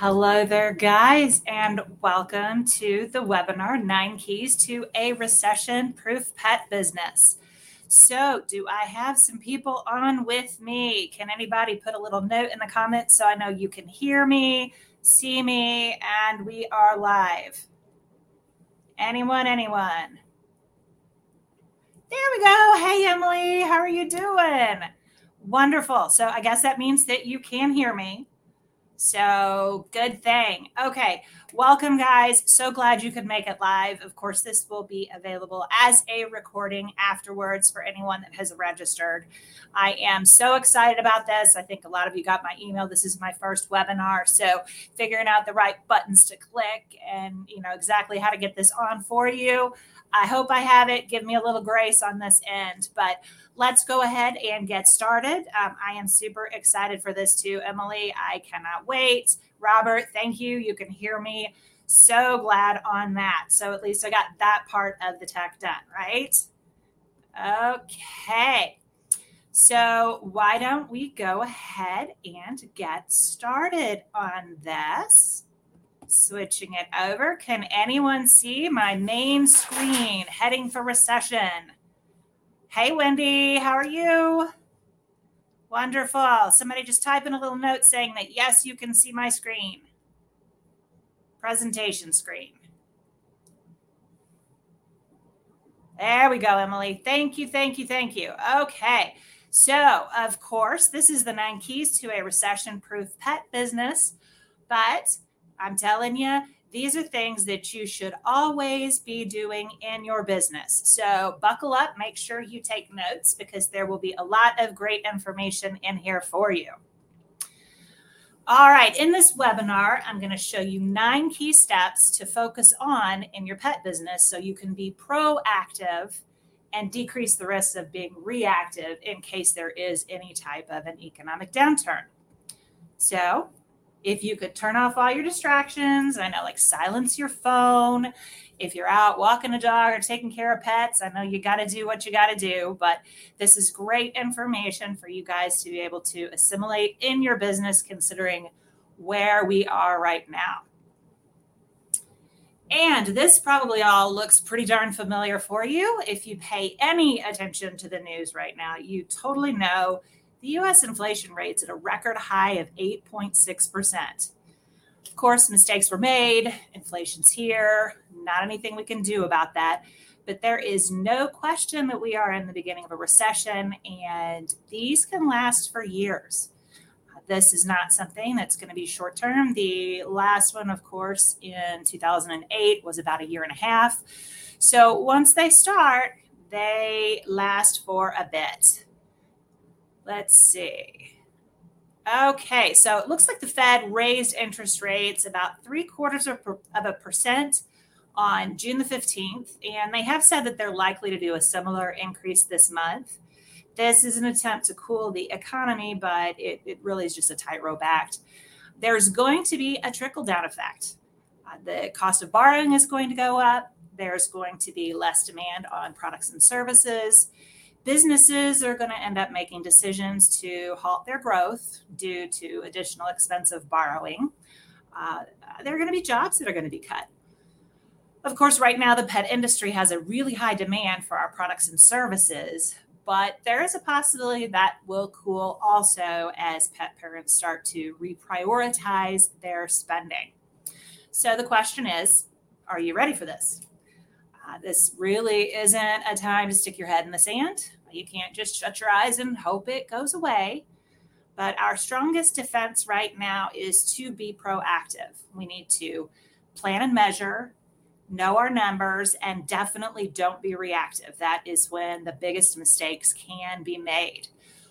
Hello there, guys, and welcome to the webinar Nine Keys to a Recession Proof Pet Business. So, do I have some people on with me? Can anybody put a little note in the comments so I know you can hear me, see me, and we are live? Anyone, anyone? There we go. Hey, Emily, how are you doing? Wonderful. So, I guess that means that you can hear me. So, good thing. Okay, welcome, guys. So glad you could make it live. Of course, this will be available as a recording afterwards for anyone that has registered. I am so excited about this. I think a lot of you got my email. This is my first webinar. So, figuring out the right buttons to click and, you know, exactly how to get this on for you. I hope I have it. Give me a little grace on this end. But let's go ahead and get started. Um, I am super excited for this too, Emily. I cannot wait. Robert, thank you. You can hear me. So glad on that. So at least I got that part of the tech done, right? Okay. So why don't we go ahead and get started on this? Switching it over. Can anyone see my main screen heading for recession? Hey, Wendy, how are you? Wonderful. Somebody just type in a little note saying that yes, you can see my screen. Presentation screen. There we go, Emily. Thank you, thank you, thank you. Okay. So, of course, this is the nine keys to a recession proof pet business. But I'm telling you, these are things that you should always be doing in your business. So, buckle up, make sure you take notes because there will be a lot of great information in here for you. All right, in this webinar, I'm going to show you nine key steps to focus on in your pet business so you can be proactive and decrease the risk of being reactive in case there is any type of an economic downturn. So, if you could turn off all your distractions, I know like silence your phone. If you're out walking a dog or taking care of pets, I know you got to do what you got to do, but this is great information for you guys to be able to assimilate in your business considering where we are right now. And this probably all looks pretty darn familiar for you. If you pay any attention to the news right now, you totally know the US inflation rate's at a record high of 8.6%. Of course, mistakes were made, inflation's here, not anything we can do about that. But there is no question that we are in the beginning of a recession, and these can last for years. This is not something that's going to be short term. The last one, of course, in 2008 was about a year and a half. So once they start, they last for a bit. Let's see. Okay, so it looks like the Fed raised interest rates about three quarters of, of a percent on June the 15th, and they have said that they're likely to do a similar increase this month. This is an attempt to cool the economy, but it, it really is just a tightrope act. There's going to be a trickle down effect. Uh, the cost of borrowing is going to go up. There's going to be less demand on products and services businesses are going to end up making decisions to halt their growth due to additional expensive borrowing. Uh, there are going to be jobs that are going to be cut. Of course, right now, the pet industry has a really high demand for our products and services, but there is a possibility that will cool also as pet parents start to reprioritize their spending. So the question is are you ready for this? Uh, this really isn't a time to stick your head in the sand. You can't just shut your eyes and hope it goes away. But our strongest defense right now is to be proactive. We need to plan and measure, know our numbers, and definitely don't be reactive. That is when the biggest mistakes can be made.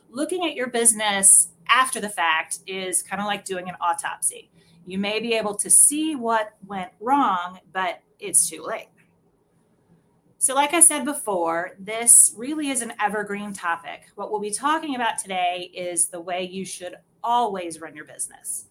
Looking at your business after the fact is kind of like doing an autopsy. You may be able to see what went wrong, but it's too late. So, like I said before, this really is an evergreen topic. What we'll be talking about today is the way you should always run your business.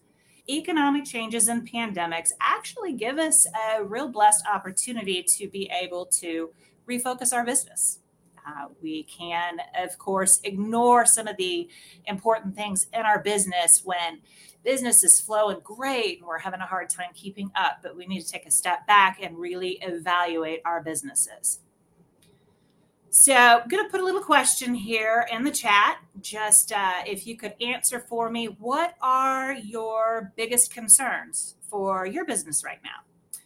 Economic changes and pandemics actually give us a real blessed opportunity to be able to refocus our business. Uh, we can, of course, ignore some of the important things in our business when business is flowing great and we're having a hard time keeping up, but we need to take a step back and really evaluate our businesses. So, I'm going to put a little question here in the chat. Just uh, if you could answer for me, what are your biggest concerns for your business right now?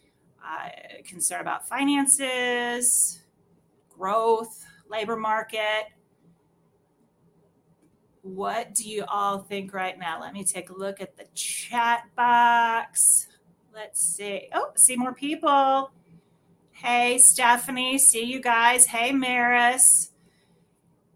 Uh, concern about finances, growth, labor market. What do you all think right now? Let me take a look at the chat box. Let's see. Oh, see more people. Hey, Stephanie. See you guys. Hey, Maris.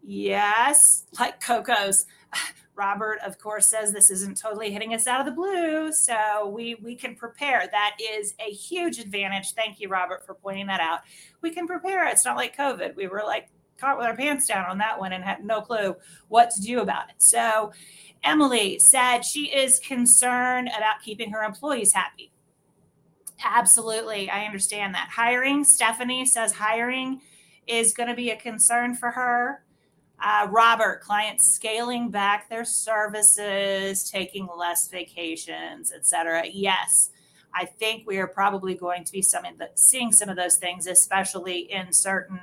Yes, like Coco's. Robert, of course, says this isn't totally hitting us out of the blue, so we we can prepare. That is a huge advantage. Thank you, Robert, for pointing that out. We can prepare. It's not like COVID. We were like caught with our pants down on that one and had no clue what to do about it. So, Emily said she is concerned about keeping her employees happy. Absolutely, I understand that. Hiring, Stephanie says hiring is going to be a concern for her. Uh, Robert, clients scaling back their services, taking less vacations, etc. Yes, I think we are probably going to be some the, seeing some of those things, especially in certain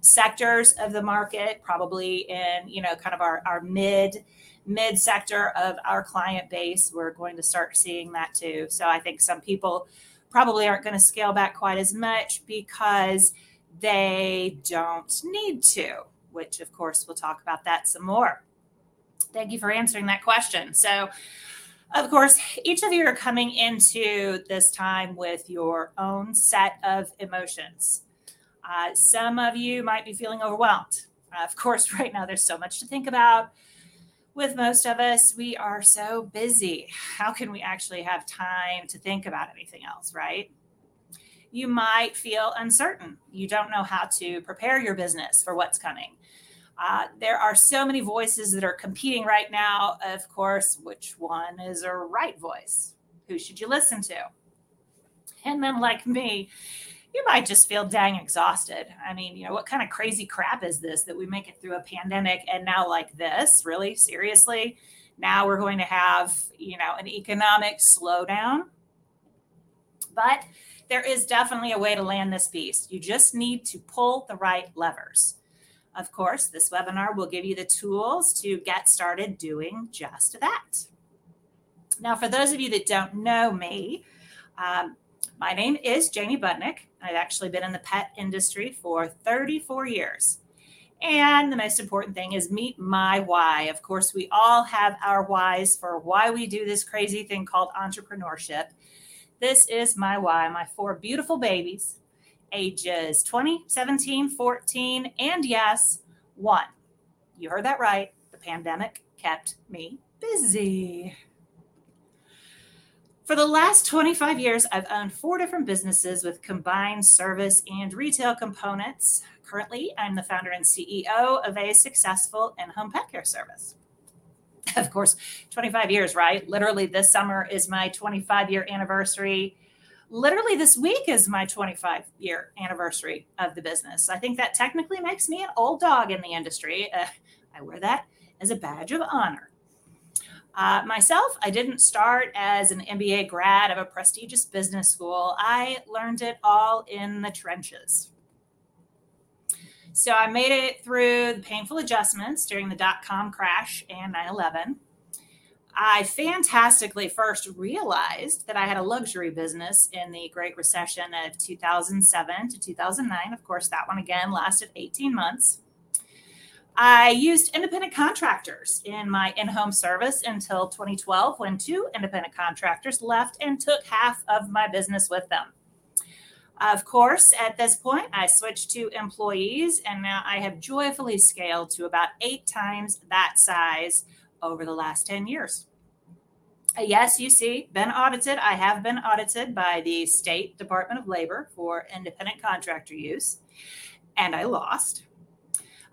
sectors of the market, probably in you know kind of our, our mid mid sector of our client base. We're going to start seeing that too. So I think some people probably aren't going to scale back quite as much because they don't need to which of course we'll talk about that some more. Thank you for answering that question. So, of course, each of you are coming into this time with your own set of emotions. Uh, some of you might be feeling overwhelmed. Uh, of course, right now there's so much to think about. With most of us, we are so busy. How can we actually have time to think about anything else, right? You might feel uncertain. You don't know how to prepare your business for what's coming. Uh, there are so many voices that are competing right now. Of course, which one is a right voice? Who should you listen to? And then, like me, you might just feel dang exhausted. I mean, you know, what kind of crazy crap is this that we make it through a pandemic and now, like this? Really? Seriously? Now we're going to have, you know, an economic slowdown. But there is definitely a way to land this beast. You just need to pull the right levers. Of course, this webinar will give you the tools to get started doing just that. Now, for those of you that don't know me, um, my name is Janie Budnick. I've actually been in the pet industry for 34 years. And the most important thing is meet my why. Of course, we all have our whys for why we do this crazy thing called entrepreneurship. This is my why. My four beautiful babies ages 20, 17, 14, and yes, one. You heard that right. The pandemic kept me busy. For the last 25 years, I've owned four different businesses with combined service and retail components. Currently, I'm the founder and CEO of a successful in home pet care service. Of course, 25 years, right? Literally, this summer is my 25 year anniversary literally this week is my 25 year anniversary of the business. I think that technically makes me an old dog in the industry. Uh, I wear that as a badge of honor. Uh, myself, I didn't start as an MBA grad of a prestigious business school. I learned it all in the trenches. So I made it through the painful adjustments during the dot com crash and 9 11. I fantastically first realized that I had a luxury business in the Great Recession of 2007 to 2009. Of course, that one again lasted 18 months. I used independent contractors in my in home service until 2012 when two independent contractors left and took half of my business with them. Of course, at this point, I switched to employees and now I have joyfully scaled to about eight times that size over the last 10 years. Uh, yes, you see, been audited. I have been audited by the State Department of Labor for independent contractor use, and I lost.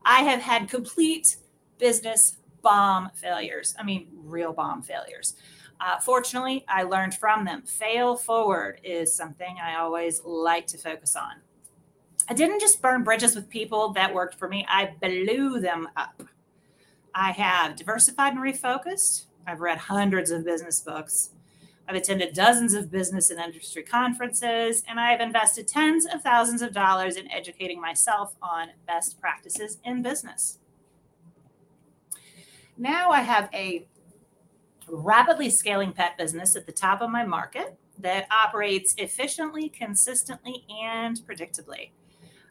I have had complete business bomb failures. I mean, real bomb failures. Uh, fortunately, I learned from them. Fail forward is something I always like to focus on. I didn't just burn bridges with people that worked for me, I blew them up. I have diversified and refocused. I've read hundreds of business books. I've attended dozens of business and industry conferences, and I've invested tens of thousands of dollars in educating myself on best practices in business. Now I have a rapidly scaling pet business at the top of my market that operates efficiently, consistently, and predictably.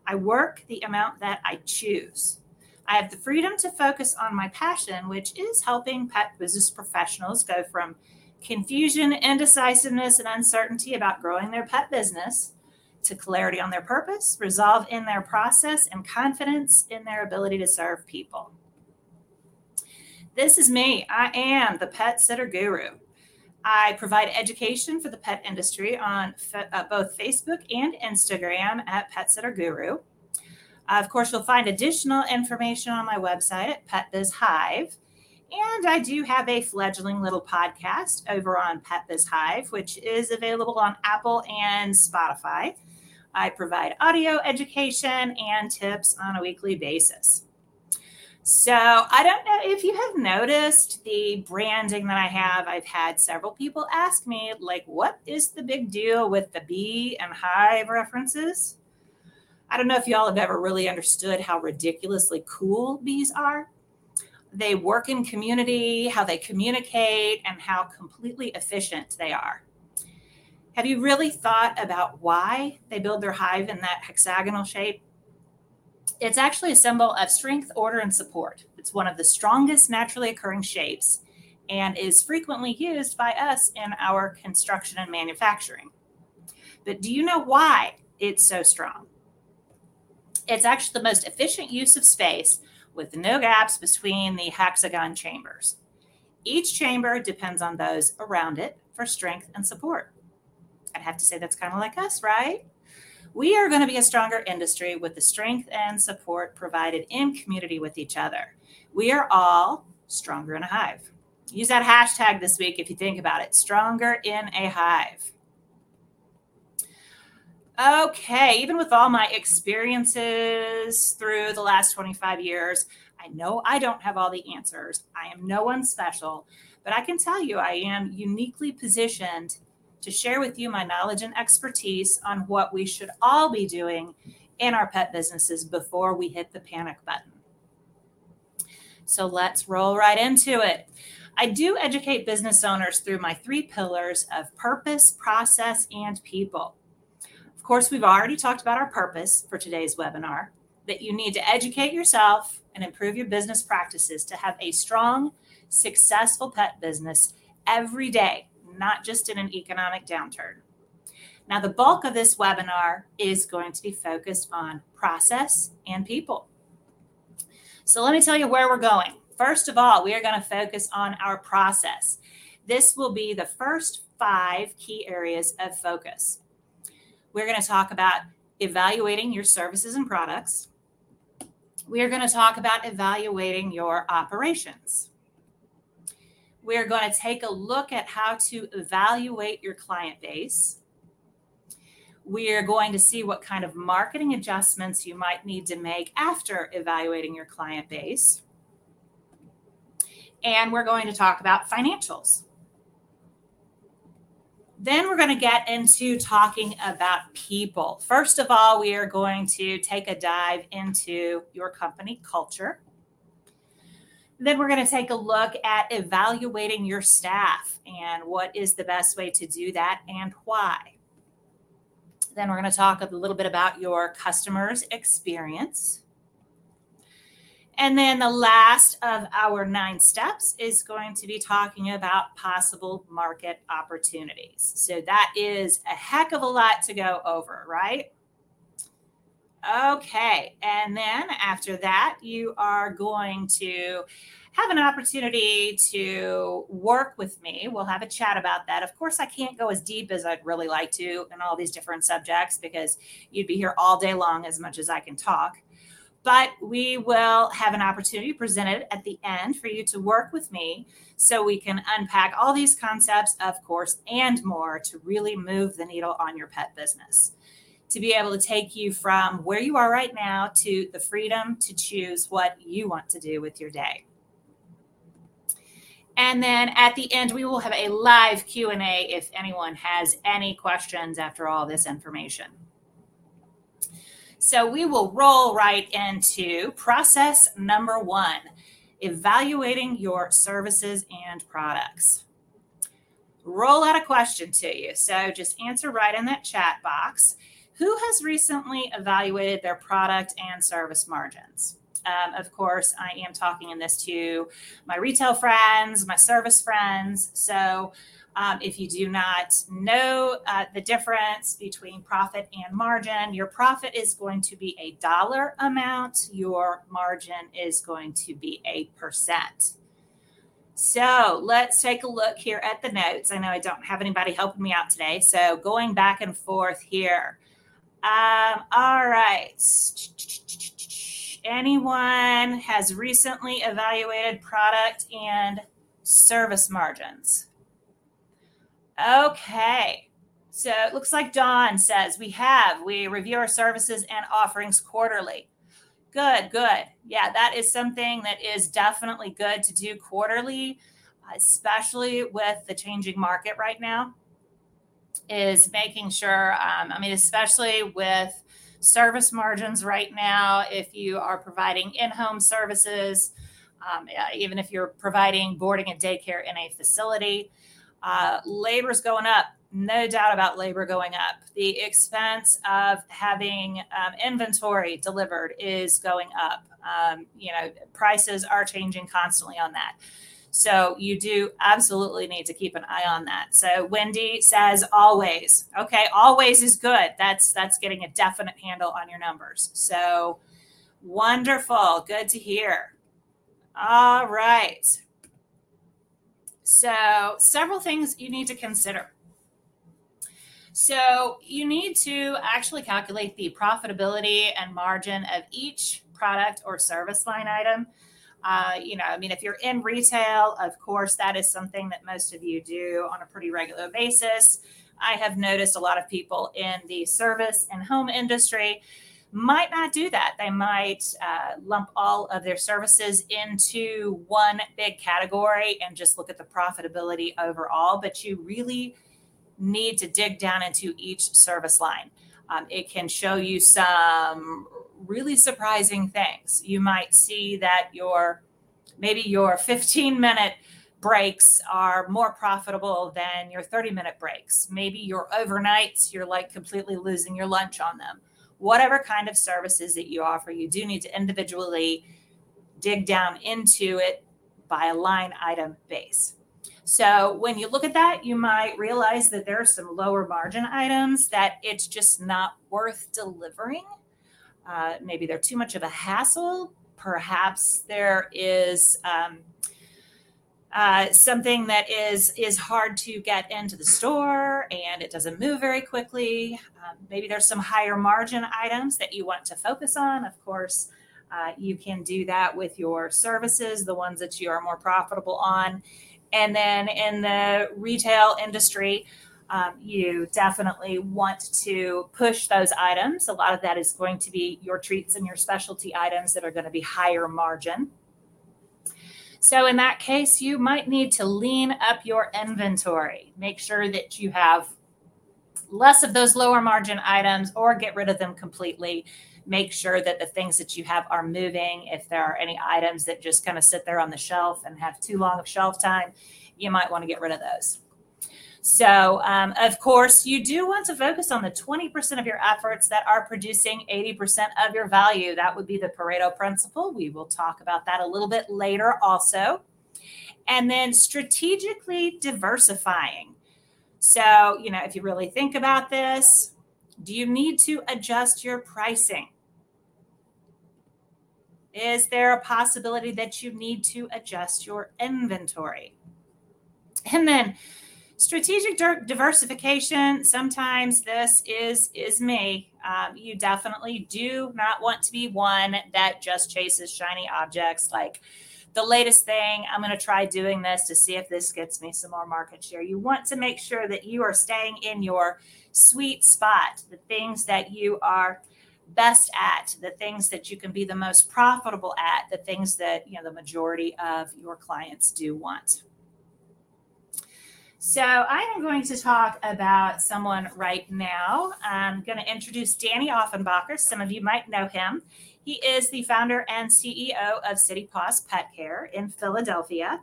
I work the amount that I choose. I have the freedom to focus on my passion, which is helping pet business professionals go from confusion, indecisiveness, and uncertainty about growing their pet business to clarity on their purpose, resolve in their process, and confidence in their ability to serve people. This is me. I am the pet sitter guru. I provide education for the pet industry on uh, both Facebook and Instagram at Pet Sitter Guru. Uh, of course, you'll find additional information on my website at Pet Biz Hive. And I do have a fledgling little podcast over on Pet Biz Hive, which is available on Apple and Spotify. I provide audio education and tips on a weekly basis. So I don't know if you have noticed the branding that I have. I've had several people ask me, like, what is the big deal with the bee and hive references? I don't know if y'all have ever really understood how ridiculously cool bees are they work in community, how they communicate, and how completely efficient they are. Have you really thought about why they build their hive in that hexagonal shape? It's actually a symbol of strength, order, and support. It's one of the strongest naturally occurring shapes and is frequently used by us in our construction and manufacturing. But do you know why it's so strong? It's actually the most efficient use of space with no gaps between the hexagon chambers. Each chamber depends on those around it for strength and support. I'd have to say that's kind of like us, right? We are going to be a stronger industry with the strength and support provided in community with each other. We are all stronger in a hive. Use that hashtag this week if you think about it stronger in a hive. Okay, even with all my experiences through the last 25 years, I know I don't have all the answers. I am no one special, but I can tell you I am uniquely positioned to share with you my knowledge and expertise on what we should all be doing in our pet businesses before we hit the panic button. So let's roll right into it. I do educate business owners through my three pillars of purpose, process, and people. Course, we've already talked about our purpose for today's webinar that you need to educate yourself and improve your business practices to have a strong, successful pet business every day, not just in an economic downturn. Now, the bulk of this webinar is going to be focused on process and people. So, let me tell you where we're going. First of all, we are going to focus on our process. This will be the first five key areas of focus. We're going to talk about evaluating your services and products. We are going to talk about evaluating your operations. We are going to take a look at how to evaluate your client base. We are going to see what kind of marketing adjustments you might need to make after evaluating your client base. And we're going to talk about financials. Then we're going to get into talking about people. First of all, we are going to take a dive into your company culture. Then we're going to take a look at evaluating your staff and what is the best way to do that and why. Then we're going to talk a little bit about your customers' experience. And then the last of our nine steps is going to be talking about possible market opportunities. So that is a heck of a lot to go over, right? Okay. And then after that, you are going to have an opportunity to work with me. We'll have a chat about that. Of course, I can't go as deep as I'd really like to in all these different subjects because you'd be here all day long as much as I can talk but we will have an opportunity presented at the end for you to work with me so we can unpack all these concepts, of course, and more to really move the needle on your pet business. to be able to take you from where you are right now to the freedom to choose what you want to do with your day. And then at the end, we will have a live Q&A if anyone has any questions after all this information. So we will roll right into process number one, evaluating your services and products. Roll out a question to you. So just answer right in that chat box. Who has recently evaluated their product and service margins? Um, of course, I am talking in this to my retail friends, my service friends. So, um, if you do not know uh, the difference between profit and margin, your profit is going to be a dollar amount, your margin is going to be a percent. So let's take a look here at the notes. I know I don't have anybody helping me out today. So going back and forth here. Um, all right anyone has recently evaluated product and service margins? Okay. So it looks like Dawn says we have. We review our services and offerings quarterly. Good, good. Yeah, that is something that is definitely good to do quarterly, especially with the changing market right now. Is making sure, um, I mean, especially with service margins right now if you are providing in home services, um, even if you're providing boarding and daycare in a facility. Uh, labor is going up, no doubt about labor going up. The expense of having um, inventory delivered is going up. Um, you know, prices are changing constantly on that. So you do absolutely need to keep an eye on that. So Wendy says always. Okay, always is good. That's that's getting a definite handle on your numbers. So wonderful. Good to hear. All right. So several things you need to consider. So you need to actually calculate the profitability and margin of each product or service line item. Uh, you know, I mean, if you're in retail, of course, that is something that most of you do on a pretty regular basis. I have noticed a lot of people in the service and home industry might not do that. They might uh, lump all of their services into one big category and just look at the profitability overall. But you really need to dig down into each service line. Um, it can show you some really surprising things. You might see that your maybe your 15 minute breaks are more profitable than your 30 minute breaks. Maybe your overnights, you're like completely losing your lunch on them. Whatever kind of services that you offer, you do need to individually dig down into it by a line item base. So when you look at that, you might realize that there are some lower margin items that it's just not worth delivering uh, maybe they're too much of a hassle. Perhaps there is um, uh, something that is is hard to get into the store and it doesn't move very quickly. Um, maybe there's some higher margin items that you want to focus on. Of course, uh, you can do that with your services, the ones that you are more profitable on. And then in the retail industry, um, you definitely want to push those items. A lot of that is going to be your treats and your specialty items that are going to be higher margin. So, in that case, you might need to lean up your inventory. Make sure that you have less of those lower margin items or get rid of them completely. Make sure that the things that you have are moving. If there are any items that just kind of sit there on the shelf and have too long of shelf time, you might want to get rid of those. So, um, of course, you do want to focus on the 20% of your efforts that are producing 80% of your value. That would be the Pareto principle. We will talk about that a little bit later also. And then strategically diversifying. So, you know, if you really think about this, do you need to adjust your pricing? Is there a possibility that you need to adjust your inventory? And then strategic diversification sometimes this is is me um, you definitely do not want to be one that just chases shiny objects like the latest thing. I'm going to try doing this to see if this gets me some more market share. You want to make sure that you are staying in your sweet spot, the things that you are best at, the things that you can be the most profitable at, the things that, you know, the majority of your clients do want. So I am going to talk about someone right now. I'm going to introduce Danny Offenbacher. Some of you might know him. He is the founder and CEO of City Paws Pet Care in Philadelphia.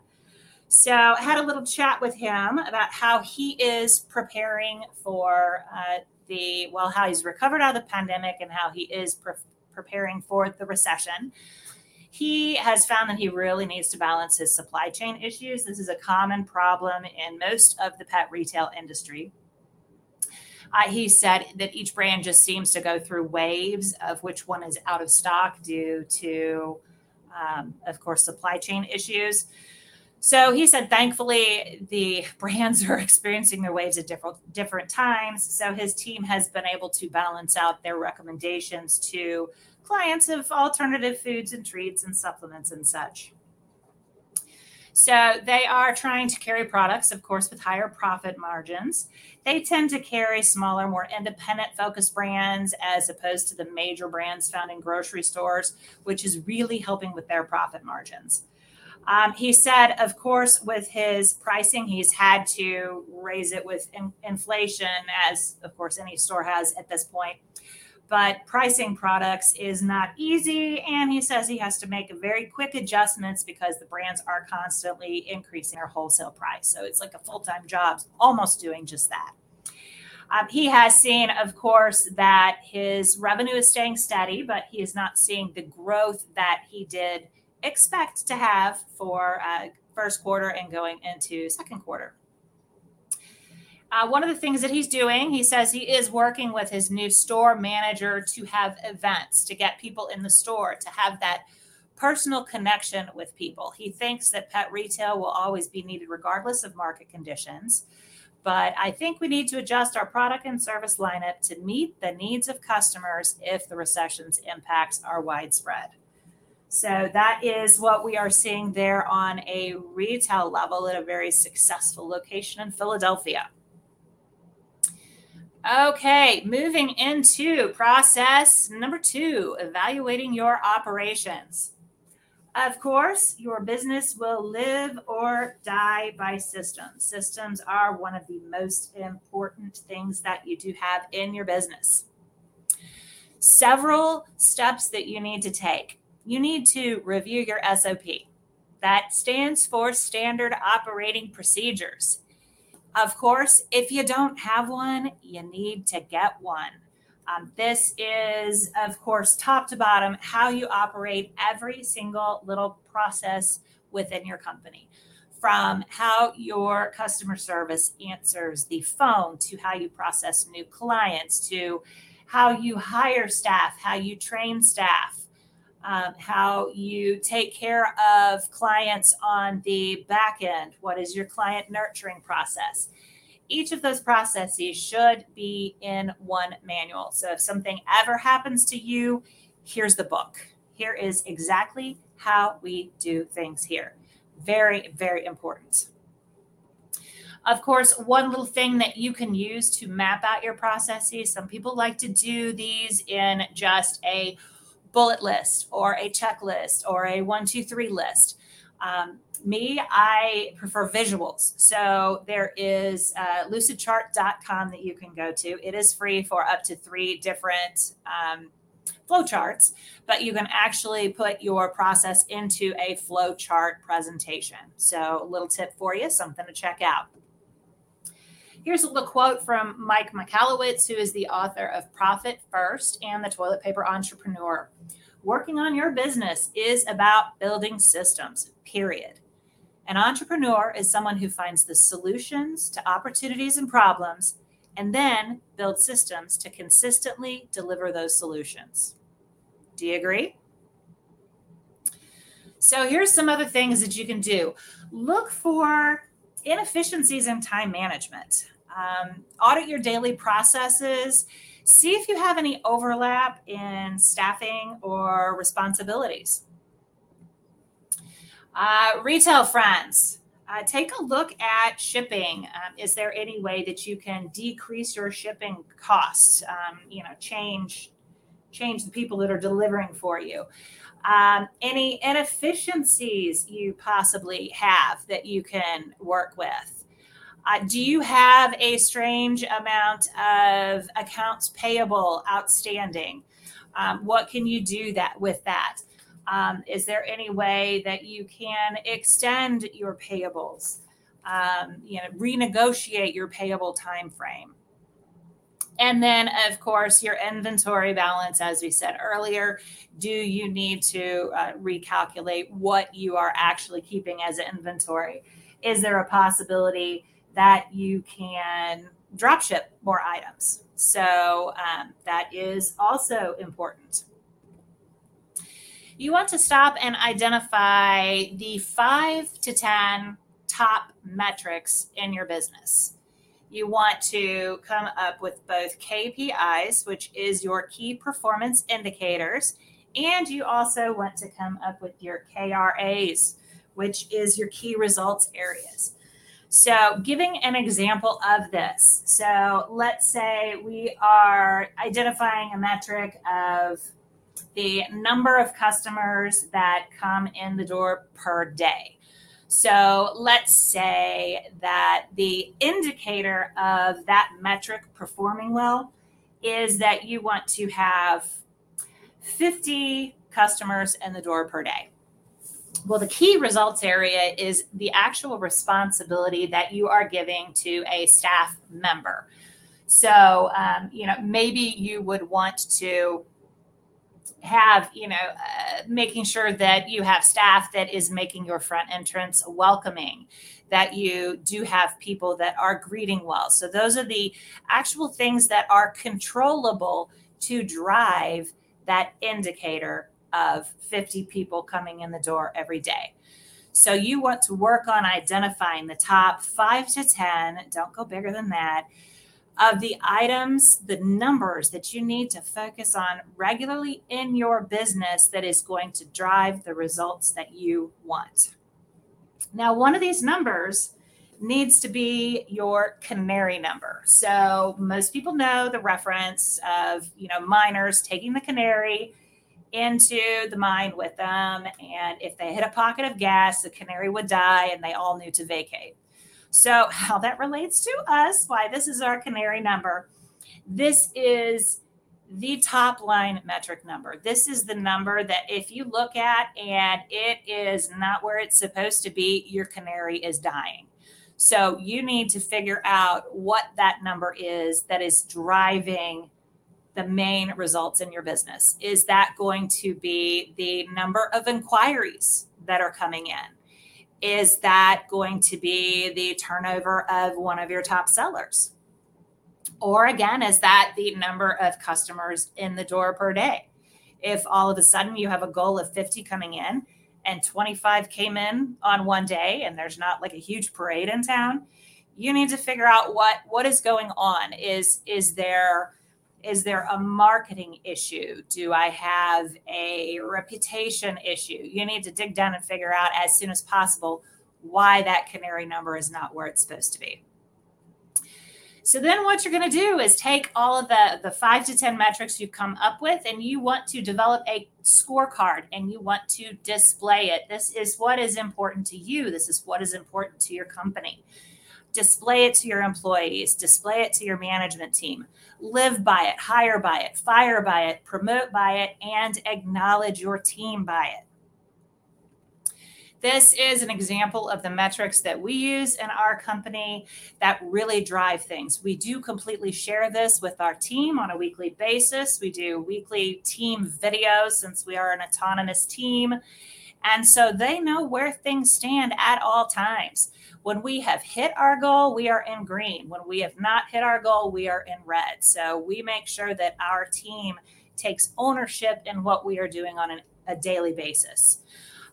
So I had a little chat with him about how he is preparing for uh, the, well, how he's recovered out of the pandemic and how he is pre- preparing for the recession. He has found that he really needs to balance his supply chain issues. This is a common problem in most of the pet retail industry. Uh, he said that each brand just seems to go through waves of which one is out of stock due to, um, of course, supply chain issues. So he said, thankfully, the brands are experiencing their waves at different different times. So his team has been able to balance out their recommendations to clients of alternative foods and treats and supplements and such. So they are trying to carry products, of course, with higher profit margins. They tend to carry smaller, more independent focused brands as opposed to the major brands found in grocery stores, which is really helping with their profit margins. Um, he said, of course, with his pricing, he's had to raise it with in- inflation, as of course any store has at this point but pricing products is not easy. And he says he has to make very quick adjustments because the brands are constantly increasing their wholesale price. So it's like a full time job, almost doing just that. Um, he has seen, of course, that his revenue is staying steady, but he is not seeing the growth that he did expect to have for uh, first quarter and going into second quarter. Uh, one of the things that he's doing, he says he is working with his new store manager to have events, to get people in the store, to have that personal connection with people. He thinks that pet retail will always be needed regardless of market conditions. But I think we need to adjust our product and service lineup to meet the needs of customers if the recession's impacts are widespread. So that is what we are seeing there on a retail level at a very successful location in Philadelphia. Okay, moving into process number two evaluating your operations. Of course, your business will live or die by systems. Systems are one of the most important things that you do have in your business. Several steps that you need to take. You need to review your SOP. That stands for Standard Operating Procedures. Of course, if you don't have one, you need to get one. Um, this is, of course, top to bottom, how you operate every single little process within your company. From how your customer service answers the phone to how you process new clients to how you hire staff, how you train staff, um, how you take care of clients on the back end. What is your client nurturing process? Each of those processes should be in one manual. So if something ever happens to you, here's the book. Here is exactly how we do things here. Very, very important. Of course, one little thing that you can use to map out your processes, some people like to do these in just a bullet list or a checklist or a one, two, three list. Um, me, I prefer visuals. So there is uh, lucidchart.com that you can go to. It is free for up to three different um, flow charts, but you can actually put your process into a flow chart presentation. So, a little tip for you, something to check out. Here's a little quote from Mike Michalowicz, who is the author of Profit First and the Toilet Paper Entrepreneur. Working on your business is about building systems, period. An entrepreneur is someone who finds the solutions to opportunities and problems and then builds systems to consistently deliver those solutions. Do you agree? So, here's some other things that you can do look for inefficiencies in time management. Um, audit your daily processes. See if you have any overlap in staffing or responsibilities. Uh, retail friends, uh, take a look at shipping. Um, is there any way that you can decrease your shipping costs? Um, you know, change change the people that are delivering for you. Um, any inefficiencies you possibly have that you can work with. Uh, do you have a strange amount of accounts payable outstanding? Um, what can you do that with that? Um, is there any way that you can extend your payables? Um, you know, renegotiate your payable time frame. And then, of course, your inventory balance, as we said earlier, do you need to uh, recalculate what you are actually keeping as inventory? Is there a possibility that you can drop ship more items? So um, that is also important. You want to stop and identify the five to 10 top metrics in your business. You want to come up with both KPIs, which is your key performance indicators, and you also want to come up with your KRAs, which is your key results areas. So, giving an example of this. So, let's say we are identifying a metric of the number of customers that come in the door per day. So, let's say that the indicator of that metric performing well is that you want to have 50 customers in the door per day. Well, the key results area is the actual responsibility that you are giving to a staff member. So, um, you know, maybe you would want to have, you know, uh, making sure that you have staff that is making your front entrance welcoming, that you do have people that are greeting well. So, those are the actual things that are controllable to drive that indicator of 50 people coming in the door every day. So you want to work on identifying the top five to 10, don't go bigger than that, of the items, the numbers that you need to focus on regularly in your business that is going to drive the results that you want. Now, one of these numbers needs to be your canary number. So most people know the reference of, you know, miners taking the canary into the mine with them. And if they hit a pocket of gas, the canary would die and they all knew to vacate. So, how that relates to us, why this is our canary number, this is the top line metric number. This is the number that if you look at and it is not where it's supposed to be, your canary is dying. So, you need to figure out what that number is that is driving the main results in your business? Is that going to be the number of inquiries that are coming in? Is that going to be the turnover of one of your top sellers? Or again, is that the number of customers in the door per day? If all of a sudden you have a goal of 50 coming in and 25 came in on one day and there's not like a huge parade in town, you need to figure out what what is going on. Is is there is there a marketing issue? Do I have a reputation issue? You need to dig down and figure out as soon as possible why that canary number is not where it's supposed to be. So then what you're going to do is take all of the the 5 to 10 metrics you've come up with and you want to develop a scorecard and you want to display it. This is what is important to you. This is what is important to your company display it to your employees, display it to your management team, live by it, hire by it, fire by it, promote by it, and acknowledge your team by it. This is an example of the metrics that we use in our company that really drive things. We do completely share this with our team on a weekly basis. We do weekly team videos since we are an autonomous team. And so they know where things stand at all times. When we have hit our goal, we are in green. When we have not hit our goal, we are in red. So we make sure that our team takes ownership in what we are doing on an, a daily basis.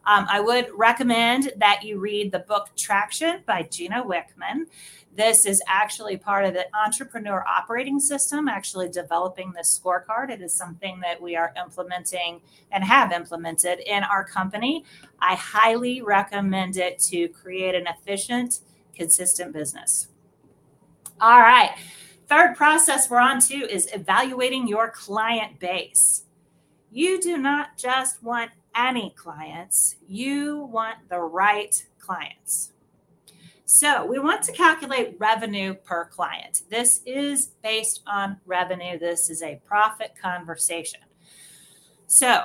Um, I would recommend that you read the book Traction by Gino Wickman. This is actually part of the entrepreneur operating system, actually developing this scorecard. It is something that we are implementing and have implemented in our company. I highly recommend it to create an efficient, consistent business. All right. Third process we're on to is evaluating your client base. You do not just want any clients, you want the right clients. So we want to calculate revenue per client. This is based on revenue. This is a profit conversation. So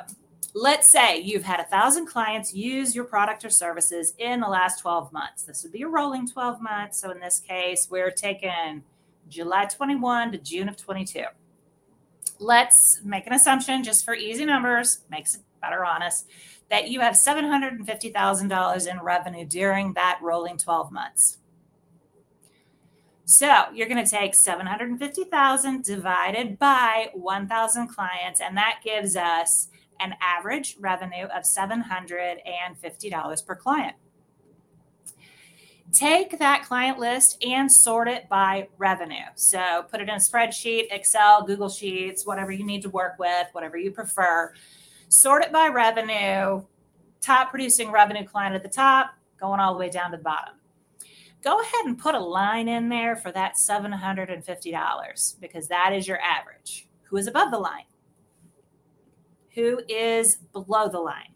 let's say you've had a thousand clients use your product or services in the last 12 months. This would be a rolling 12 months. So in this case, we're taking July 21 to June of 22. Let's make an assumption just for easy numbers, makes it better honest that you have $750,000 in revenue during that rolling 12 months. So you're going to take 750,000 divided by 1,000 clients, and that gives us an average revenue of $750 per client. Take that client list and sort it by revenue. So put it in a spreadsheet, Excel, Google Sheets, whatever you need to work with, whatever you prefer sort it by revenue, top producing revenue client at the top, going all the way down to the bottom. Go ahead and put a line in there for that $750 because that is your average. Who is above the line? Who is below the line?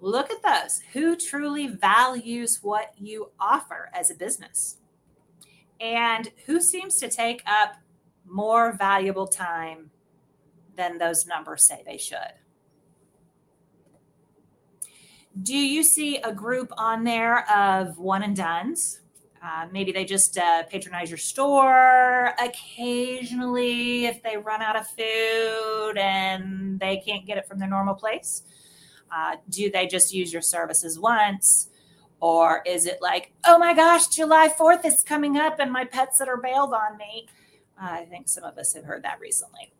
Look at those. Who truly values what you offer as a business? And who seems to take up more valuable time than those numbers say they should. Do you see a group on there of one and dones? Uh, maybe they just uh, patronize your store occasionally if they run out of food and they can't get it from their normal place. Uh, do they just use your services once? Or is it like, oh my gosh, July 4th is coming up and my pets that are bailed on me? I think some of us have heard that recently.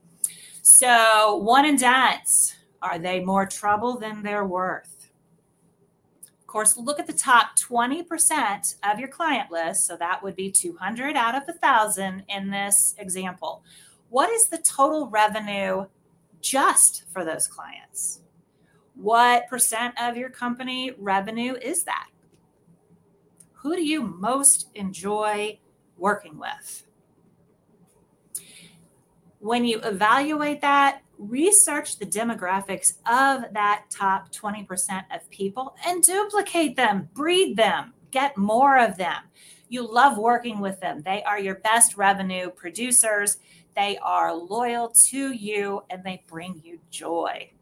So, one and dones, are they more trouble than they're worth? Of course, look at the top 20% of your client list. So, that would be 200 out of the 1,000 in this example. What is the total revenue just for those clients? What percent of your company revenue is that? Who do you most enjoy working with? when you evaluate that, research the demographics of that top 20% of people and duplicate them, breed them, get more of them. You love working with them. They are your best revenue producers. They are loyal to you and they bring you joy.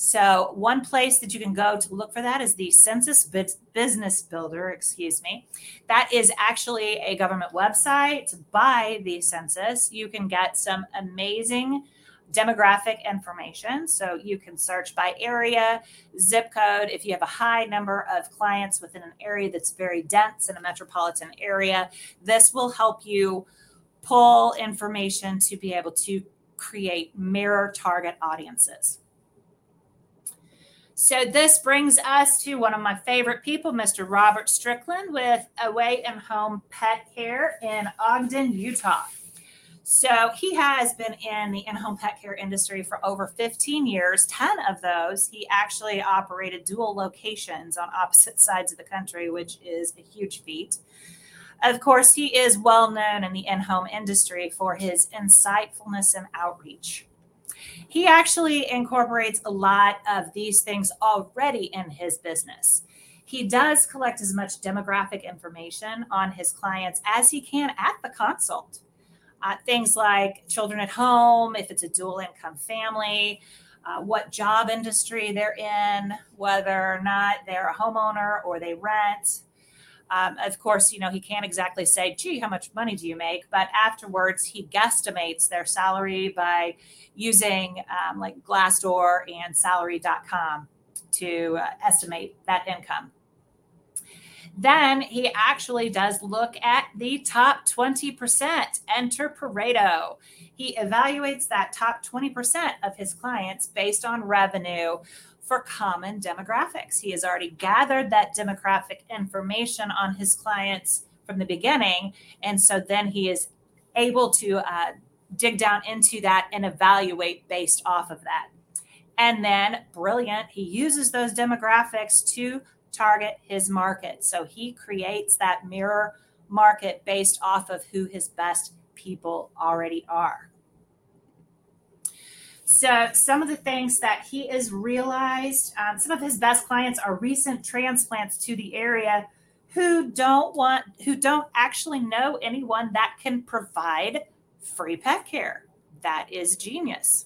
So, one place that you can go to look for that is the Census Business Builder, excuse me. That is actually a government website by the census. You can get some amazing demographic information. So, you can search by area, zip code. If you have a high number of clients within an area that's very dense in a metropolitan area, this will help you pull information to be able to create mirror target audiences. So this brings us to one of my favorite people, Mr. Robert Strickland with Away and Home Pet Care in Ogden, Utah. So he has been in the in-home pet care industry for over 15 years. 10 of those, he actually operated dual locations on opposite sides of the country, which is a huge feat. Of course, he is well known in the in-home industry for his insightfulness and outreach. He actually incorporates a lot of these things already in his business. He does collect as much demographic information on his clients as he can at the consult. Uh, things like children at home, if it's a dual income family, uh, what job industry they're in, whether or not they're a homeowner or they rent, um, of course, you know, he can't exactly say, gee, how much money do you make? But afterwards, he guesstimates their salary by using um, like Glassdoor and salary.com to uh, estimate that income. Then he actually does look at the top 20%, enter Pareto. He evaluates that top 20% of his clients based on revenue for common demographics. He has already gathered that demographic information on his clients from the beginning. And so then he is able to uh, dig down into that and evaluate based off of that. And then, brilliant, he uses those demographics to target his market. So he creates that mirror market based off of who his best people already are. So, some of the things that he has realized, um, some of his best clients are recent transplants to the area who don't want, who don't actually know anyone that can provide free pet care. That is genius.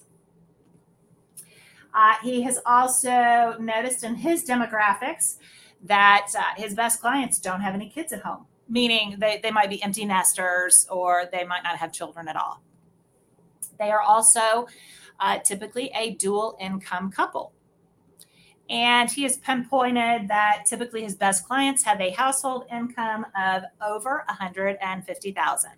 Uh, he has also noticed in his demographics that uh, his best clients don't have any kids at home, meaning they, they might be empty nesters or they might not have children at all. They are also uh, typically a dual income couple. And he has pinpointed that typically his best clients have a household income of over 150,000.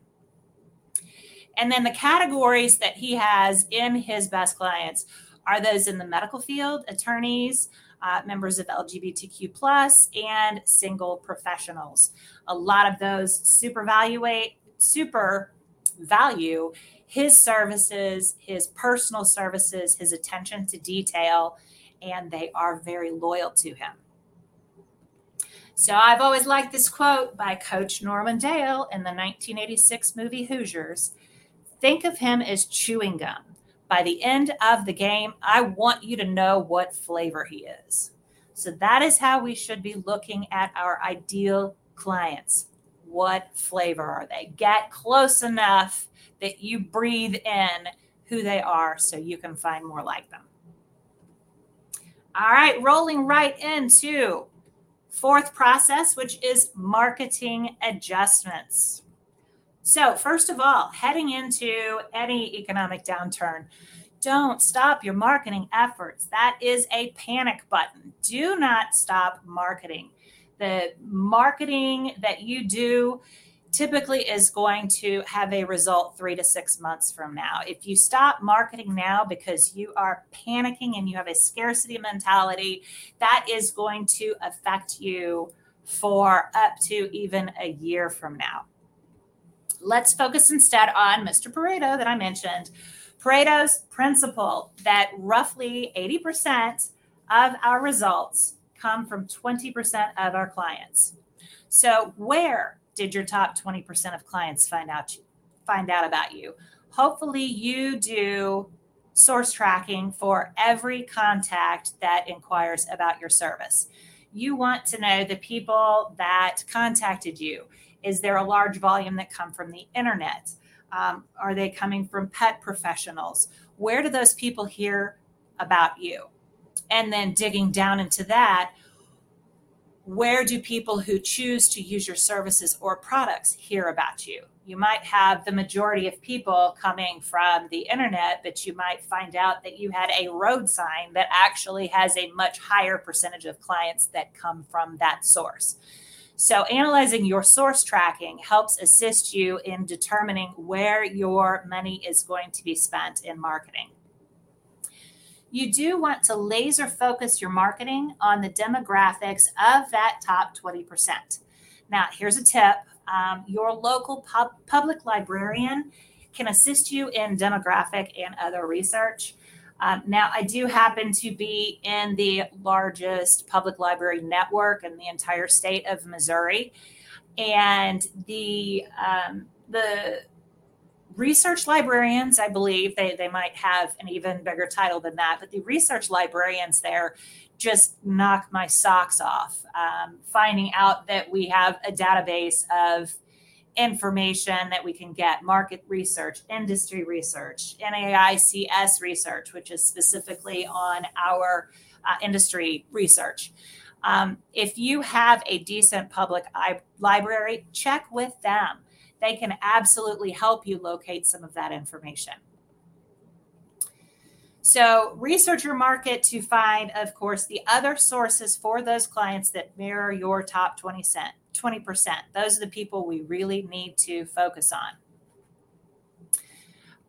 And then the categories that he has in his best clients are those in the medical field, attorneys, uh, members of LGBTQ plus, and single professionals. A lot of those super valuate, super value his services, his personal services, his attention to detail, and they are very loyal to him. So I've always liked this quote by Coach Norman Dale in the 1986 movie Hoosiers. Think of him as chewing gum. By the end of the game, I want you to know what flavor he is. So that is how we should be looking at our ideal clients. What flavor are they? Get close enough that you breathe in who they are so you can find more like them. All right, rolling right into fourth process, which is marketing adjustments. So, first of all, heading into any economic downturn, don't stop your marketing efforts. That is a panic button. Do not stop marketing. The marketing that you do typically is going to have a result three to six months from now. If you stop marketing now because you are panicking and you have a scarcity mentality, that is going to affect you for up to even a year from now. Let's focus instead on Mr. Pareto that I mentioned. Pareto's principle that roughly 80% of our results come from 20% of our clients. So, where did your top 20% of clients find out find out about you? Hopefully you do source tracking for every contact that inquires about your service. You want to know the people that contacted you. Is there a large volume that come from the internet? Um, are they coming from pet professionals? Where do those people hear about you? And then digging down into that where do people who choose to use your services or products hear about you? You might have the majority of people coming from the internet, but you might find out that you had a road sign that actually has a much higher percentage of clients that come from that source. So, analyzing your source tracking helps assist you in determining where your money is going to be spent in marketing you do want to laser focus your marketing on the demographics of that top 20%. Now, here's a tip um, your local pub- public librarian can assist you in demographic and other research. Um, now, I do happen to be in the largest public library network in the entire state of Missouri, and the um, the research librarians, I believe they, they might have an even bigger title than that, but the research librarians there just knock my socks off. Um, finding out that we have a database of information that we can get market research, industry research, NAICS research, which is specifically on our uh, industry research. Um, if you have a decent public I- library, check with them they can absolutely help you locate some of that information. So, research your market to find, of course, the other sources for those clients that mirror your top 20 cent, 20%. Those are the people we really need to focus on.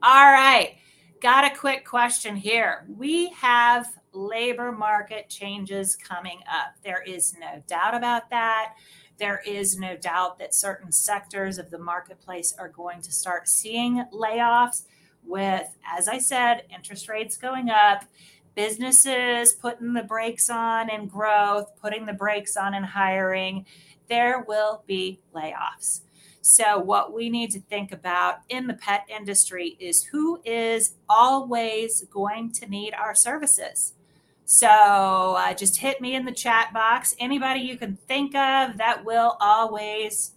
All right, got a quick question here. We have labor market changes coming up. There is no doubt about that. There is no doubt that certain sectors of the marketplace are going to start seeing layoffs with, as I said, interest rates going up, businesses putting the brakes on in growth, putting the brakes on in hiring. There will be layoffs. So, what we need to think about in the pet industry is who is always going to need our services. So, uh, just hit me in the chat box. Anybody you can think of that will always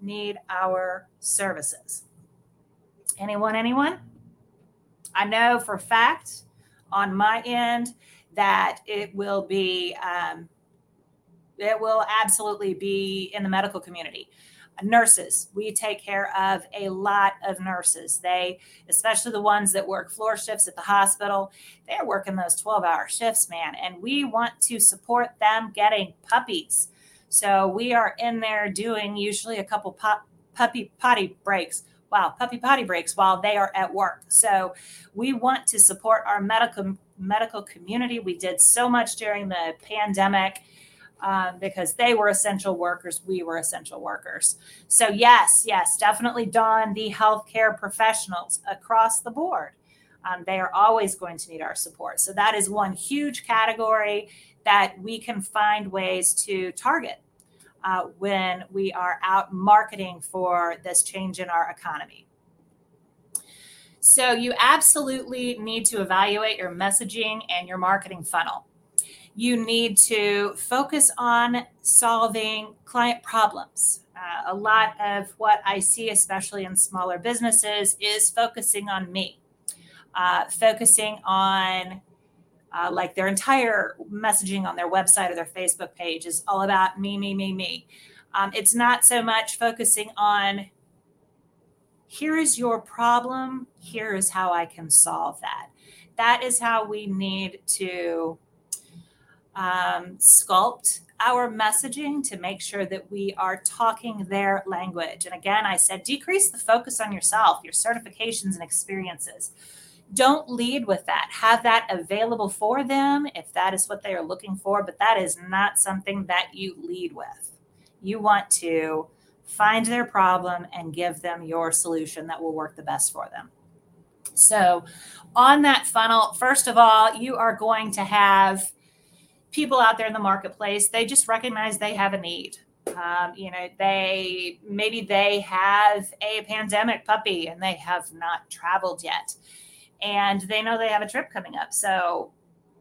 need our services. Anyone, anyone? I know for fact on my end that it will be, um, it will absolutely be in the medical community nurses. We take care of a lot of nurses. They especially the ones that work floor shifts at the hospital they're working those 12 hour shifts man and we want to support them getting puppies. So we are in there doing usually a couple pop, puppy potty breaks wow puppy potty breaks while they are at work. So we want to support our medical medical community. We did so much during the pandemic um, because they were essential workers, we were essential workers. So, yes, yes, definitely don the healthcare professionals across the board. Um, they are always going to need our support. So, that is one huge category that we can find ways to target uh, when we are out marketing for this change in our economy. So, you absolutely need to evaluate your messaging and your marketing funnel you need to focus on solving client problems. Uh, a lot of what I see, especially in smaller businesses, is focusing on me, uh, focusing on uh, like their entire messaging on their website or their Facebook page is all about me, me, me, me. Um, it's not so much focusing on here is your problem, here is how I can solve that. That is how we need to um, sculpt our messaging to make sure that we are talking their language. And again, I said decrease the focus on yourself, your certifications and experiences. Don't lead with that. Have that available for them if that is what they are looking for, but that is not something that you lead with. You want to find their problem and give them your solution that will work the best for them. So, on that funnel, first of all, you are going to have people out there in the marketplace they just recognize they have a need. Um, you know they maybe they have a pandemic puppy and they have not traveled yet. And they know they have a trip coming up. So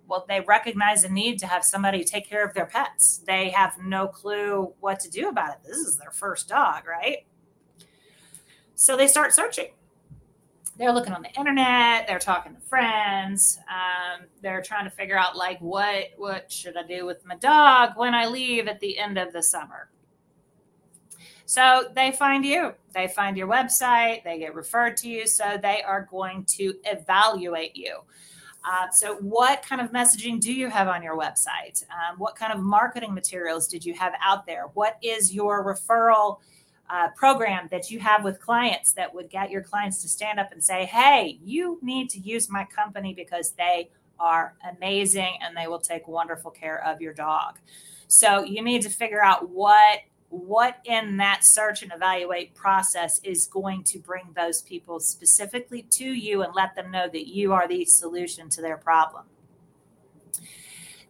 well they recognize a need to have somebody take care of their pets. They have no clue what to do about it. This is their first dog right? So they start searching they're looking on the internet they're talking to friends um, they're trying to figure out like what what should i do with my dog when i leave at the end of the summer? So they find you. They find your website. They get referred to you. So they are going to evaluate you. Uh, so what kind of messaging do you have on your website? Um, what kind of marketing materials did you have out there? What is your referral uh, program that you have with clients that would get your clients to stand up and say, Hey, you need to use my company because they are amazing and they will take wonderful care of your dog. So you need to figure out what what in that search and evaluate process is going to bring those people specifically to you and let them know that you are the solution to their problem.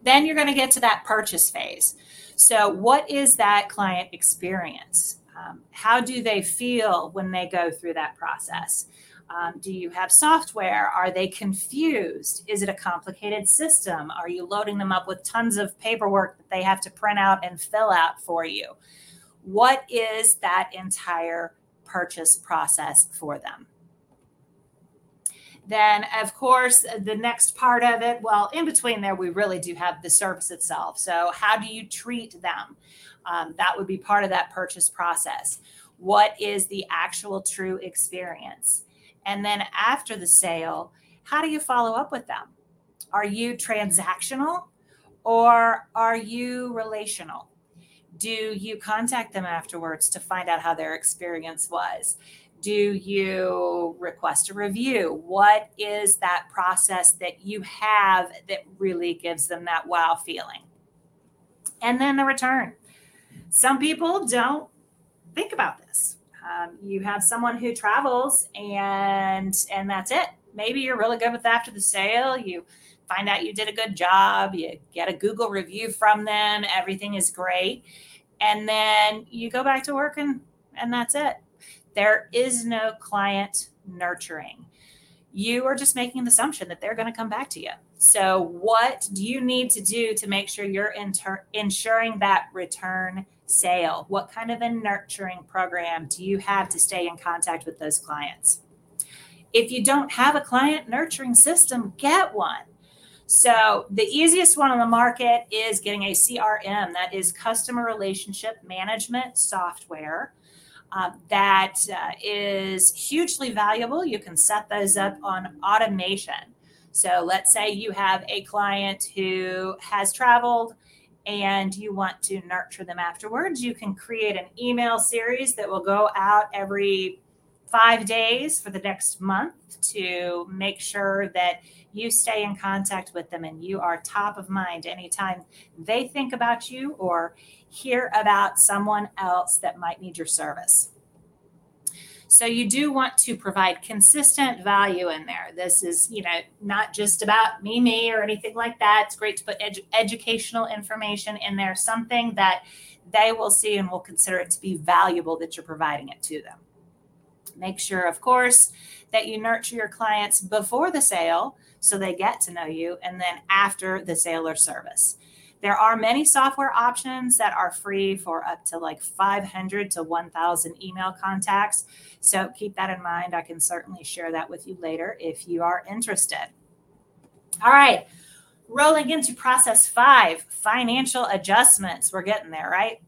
Then you're going to get to that purchase phase. So, what is that client experience? Um, how do they feel when they go through that process? Um, do you have software? Are they confused? Is it a complicated system? Are you loading them up with tons of paperwork that they have to print out and fill out for you? What is that entire purchase process for them? Then, of course, the next part of it, well, in between there, we really do have the service itself. So, how do you treat them? Um, that would be part of that purchase process. What is the actual true experience? And then after the sale, how do you follow up with them? Are you transactional or are you relational? Do you contact them afterwards to find out how their experience was? Do you request a review? What is that process that you have that really gives them that wow feeling? And then the return. Some people don't think about this. Um, you have someone who travels and and that's it. Maybe you're really good with after the sale. You find out you did a good job. You get a Google review from them. Everything is great, and then you go back to work and and that's it. There is no client nurturing. You are just making an assumption that they're going to come back to you. So, what do you need to do to make sure you're inter- ensuring that return sale? What kind of a nurturing program do you have to stay in contact with those clients? If you don't have a client nurturing system, get one. So, the easiest one on the market is getting a CRM, that is customer relationship management software. Uh, that uh, is hugely valuable. You can set those up on automation. So, let's say you have a client who has traveled and you want to nurture them afterwards. You can create an email series that will go out every five days for the next month to make sure that you stay in contact with them and you are top of mind anytime they think about you or hear about someone else that might need your service. So you do want to provide consistent value in there. This is, you know, not just about me, me, or anything like that. It's great to put edu- educational information in there, something that they will see and will consider it to be valuable that you're providing it to them. Make sure, of course, that you nurture your clients before the sale so they get to know you, and then after the sale or service. There are many software options that are free for up to like 500 to 1,000 email contacts. So keep that in mind. I can certainly share that with you later if you are interested. All right, rolling into process five financial adjustments. We're getting there, right?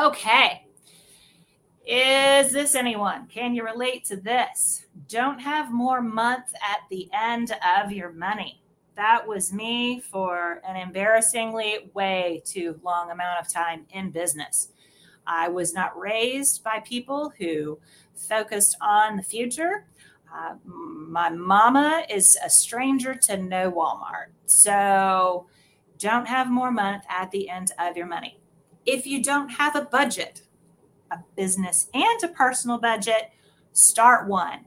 Okay. Is this anyone? Can you relate to this? Don't have more month at the end of your money that was me for an embarrassingly way too long amount of time in business. I was not raised by people who focused on the future. Uh, my mama is a stranger to no Walmart. So don't have more month at the end of your money. If you don't have a budget, a business and a personal budget, start one.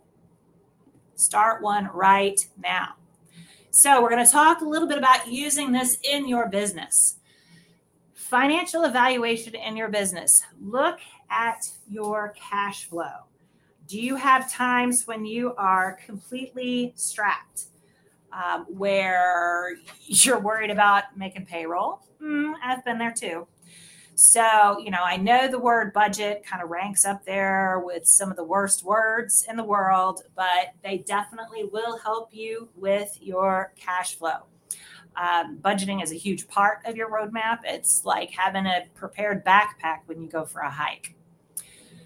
Start one right now. So, we're going to talk a little bit about using this in your business. Financial evaluation in your business. Look at your cash flow. Do you have times when you are completely strapped, um, where you're worried about making payroll? Mm, I've been there too. So, you know, I know the word budget kind of ranks up there with some of the worst words in the world, but they definitely will help you with your cash flow. Um, budgeting is a huge part of your roadmap. It's like having a prepared backpack when you go for a hike.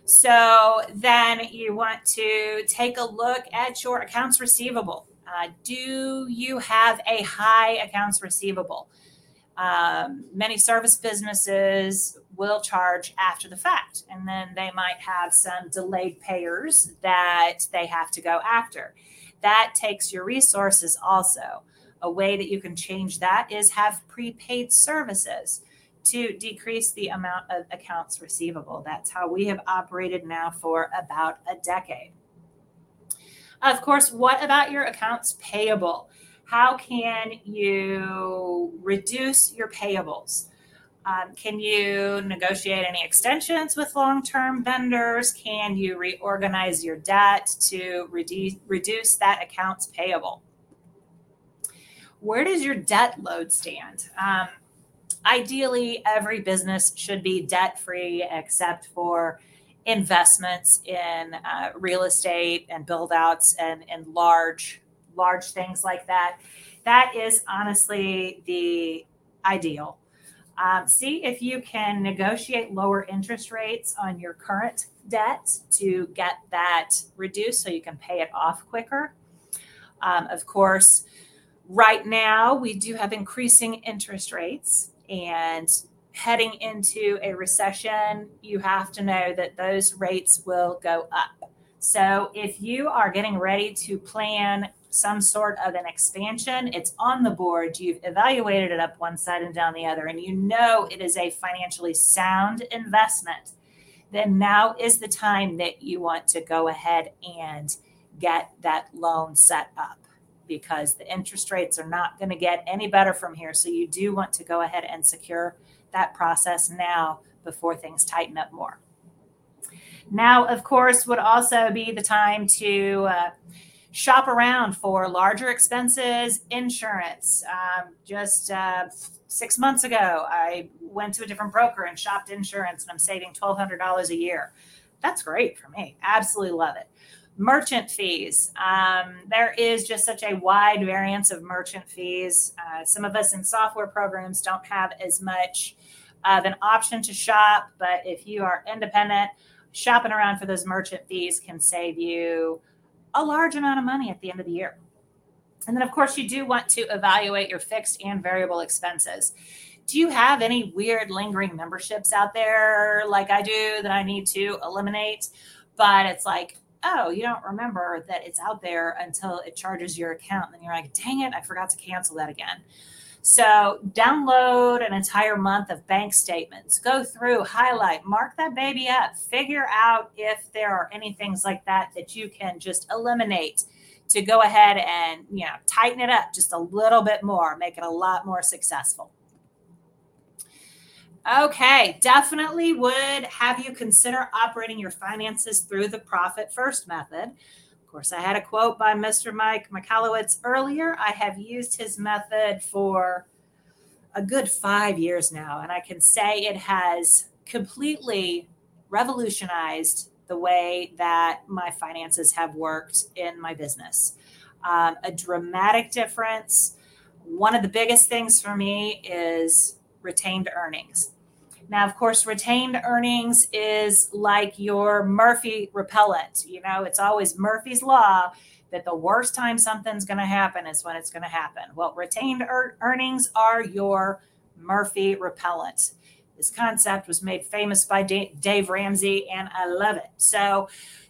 So then you want to take a look at your accounts receivable. Uh, do you have a high accounts receivable? Um, many service businesses will charge after the fact, and then they might have some delayed payers that they have to go after. That takes your resources also. A way that you can change that is have prepaid services to decrease the amount of accounts receivable. That's how we have operated now for about a decade. Of course, what about your accounts payable? How can you reduce your payables? Um, can you negotiate any extensions with long term vendors? Can you reorganize your debt to reduce, reduce that accounts payable? Where does your debt load stand? Um, ideally, every business should be debt free except for investments in uh, real estate and build outs and, and large large things like that. That is honestly the ideal. Um, see if you can negotiate lower interest rates on your current debt to get that reduced so you can pay it off quicker. Um, of course, right now we do have increasing interest rates, and heading into a recession, you have to know that those rates will go up. So if you are getting ready to plan some sort of an expansion, it's on the board, you've evaluated it up one side and down the other, and you know it is a financially sound investment, then now is the time that you want to go ahead and get that loan set up because the interest rates are not going to get any better from here. So you do want to go ahead and secure that process now before things tighten up more. Now, of course, would also be the time to uh, shop around for larger expenses, insurance. Um, just uh, six months ago, I went to a different broker and shopped insurance, and I'm saving $1,200 a year. That's great for me. Absolutely love it merchant fees. Um, there is just such a wide variance of merchant fees. Uh, some of us in software programs don't have as much of an option to shop, but if you are independent, shopping around for those merchant fees can save you a large amount of money at the end of the year. And then, of course, you do want to evaluate your fixed and variable expenses. Do you have any weird lingering memberships out there like I do that I need to eliminate? But it's like, oh, you don't remember that it's out there until it charges your account. And then you're like, dang it, I forgot to cancel that again. So download an entire month of bank statements, go through, highlight, mark that baby up, figure out if there are any things like that that you can just eliminate to go ahead and, you know, tighten it up just a little bit more, make it a lot more successful. Okay, definitely would have you consider operating your finances through the profit first method. Course, I had a quote by Mr. Mike Michalowicz earlier. I have used his method for a good five years now, and I can say it has completely revolutionized the way that my finances have worked in my business. Um, a dramatic difference. One of the biggest things for me is retained earnings. Now, of course, retained earnings is like your Murphy repellent. You know, it's always Murphy's Law that the worst time something's going to happen is when it's going to happen. Well, retained er- earnings are your Murphy repellent. This concept was made famous by D- Dave Ramsey, and I love it. So,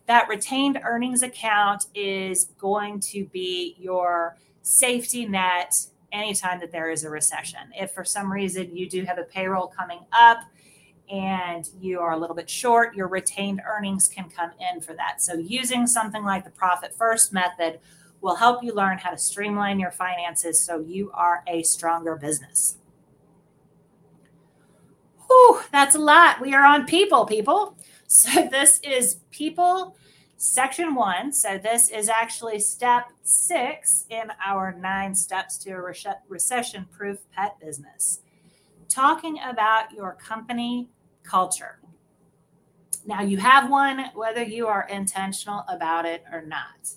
that retained earnings account is going to be your safety net anytime that there is a recession. If for some reason you do have a payroll coming up and you are a little bit short, your retained earnings can come in for that. So, using something like the profit first method will help you learn how to streamline your finances so you are a stronger business. Whew, that's a lot. We are on people, people. So, this is people section one. So, this is actually step six in our nine steps to a recession proof pet business. Talking about your company culture. Now, you have one whether you are intentional about it or not.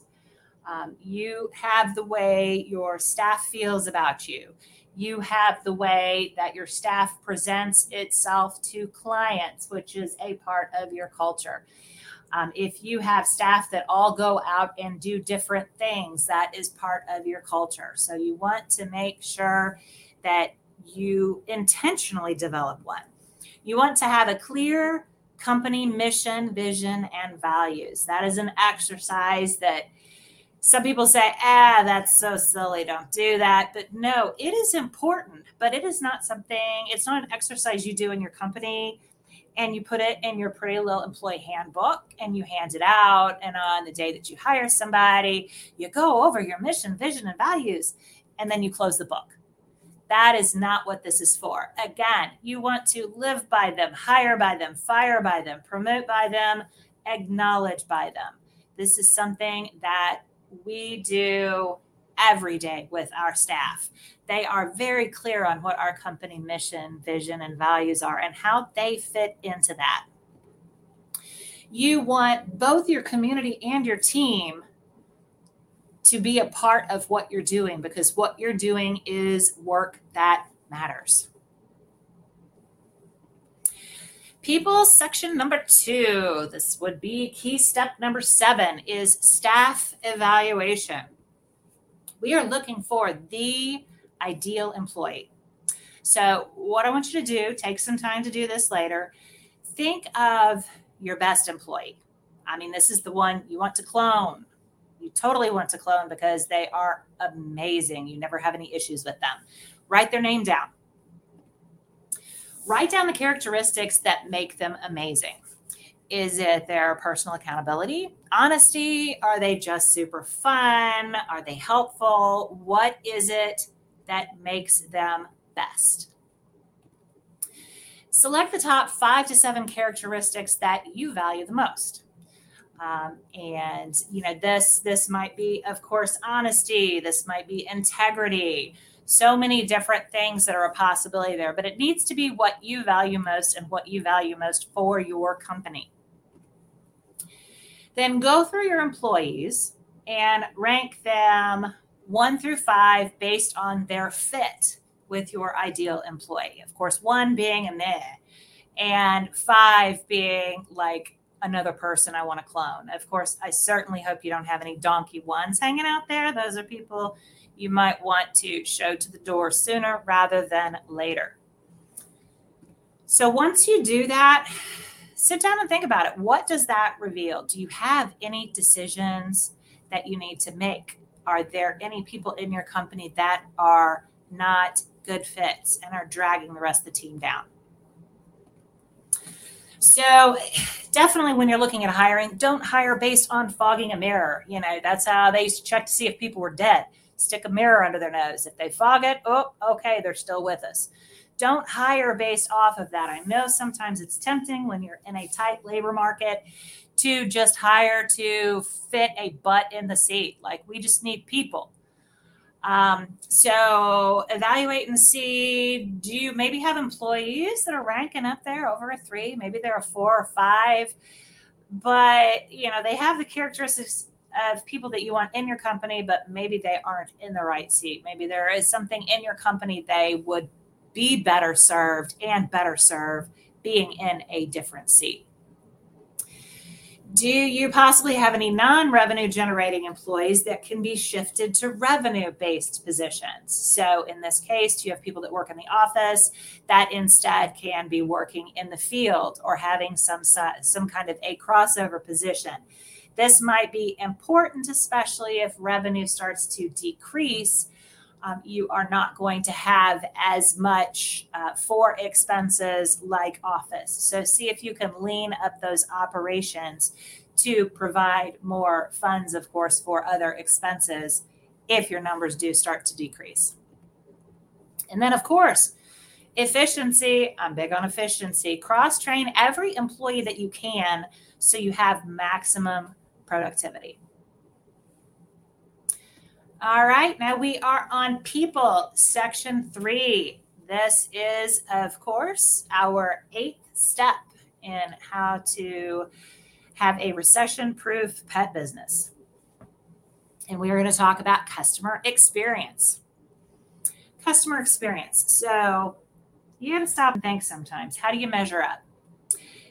Um, you have the way your staff feels about you. You have the way that your staff presents itself to clients, which is a part of your culture. Um, if you have staff that all go out and do different things, that is part of your culture. So you want to make sure that you intentionally develop one. You want to have a clear company mission, vision, and values. That is an exercise that some people say, ah, that's so silly, don't do that. But no, it is important, but it is not something, it's not an exercise you do in your company and you put it in your pretty little employee handbook and you hand it out. And on the day that you hire somebody, you go over your mission, vision, and values, and then you close the book. That is not what this is for. Again, you want to live by them, hire by them, fire by them, promote by them, acknowledge by them. This is something that we do every day with our staff. They are very clear on what our company mission, vision, and values are and how they fit into that. You want both your community and your team to be a part of what you're doing because what you're doing is work that matters. People section number two, this would be key step number seven, is staff evaluation we are looking for the ideal employee. So, what I want you to do, take some time to do this later. Think of your best employee. I mean, this is the one you want to clone. You totally want to clone because they are amazing. You never have any issues with them. Write their name down. Write down the characteristics that make them amazing. Is it their personal accountability, honesty? Are they just super fun? Are they helpful? What is it that makes them best? Select the top five to seven characteristics that you value the most. Um, and you know this this might be of course honesty this might be integrity so many different things that are a possibility there but it needs to be what you value most and what you value most for your company then go through your employees and rank them one through five based on their fit with your ideal employee. Of course, one being a meh, and five being like another person I want to clone. Of course, I certainly hope you don't have any donkey ones hanging out there. Those are people you might want to show to the door sooner rather than later. So once you do that, sit down and think about it. What does that reveal? Do you have any decisions that you need to make? Are there any people in your company that are not good fits and are dragging the rest of the team down? So, definitely when you're looking at hiring, don't hire based on fogging a mirror. You know, that's how they used to check to see if people were dead. Stick a mirror under their nose. If they fog it, oh, okay, they're still with us don't hire based off of that. I know sometimes it's tempting when you're in a tight labor market to just hire to fit a butt in the seat. Like we just need people. Um, so evaluate and see do you maybe have employees that are ranking up there over a three, maybe they're a four or five, but you know, they have the characteristics of people that you want in your company, but maybe they aren't in the right seat. Maybe there is something in your company they would be better served and better serve being in a different seat. Do you possibly have any non revenue generating employees that can be shifted to revenue based positions? So, in this case, do you have people that work in the office that instead can be working in the field or having some, some kind of a crossover position? This might be important, especially if revenue starts to decrease um, you are not going to have as much uh, for expenses like office. So see if you can lean up those operations to provide more funds, of course, for other expenses if your numbers do start to decrease. And then, of course, efficiency. I'm big on efficiency. Cross train every employee that you can so you have maximum productivity. All right, now we are on people, section three. This is, of course, our eighth step in how to have a recession proof pet business. And we are going to talk about customer experience. Customer experience. So you got to stop and think sometimes. How do you measure up?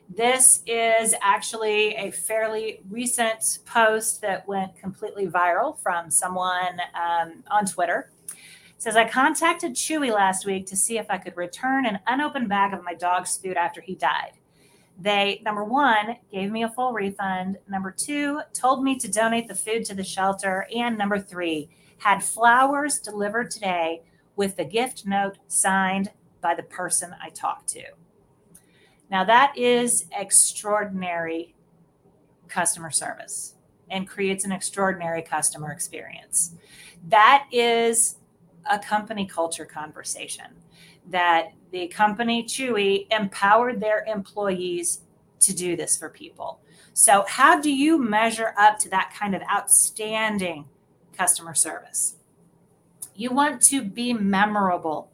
This is actually a fairly recent post that went completely viral from someone um, on Twitter. It says, I contacted Chewy last week to see if I could return an unopened bag of my dog's food after he died. They, number one, gave me a full refund. Number two, told me to donate the food to the shelter. And number three, had flowers delivered today with the gift note signed by the person I talked to. Now, that is extraordinary customer service and creates an extraordinary customer experience. That is a company culture conversation that the company Chewy empowered their employees to do this for people. So, how do you measure up to that kind of outstanding customer service? You want to be memorable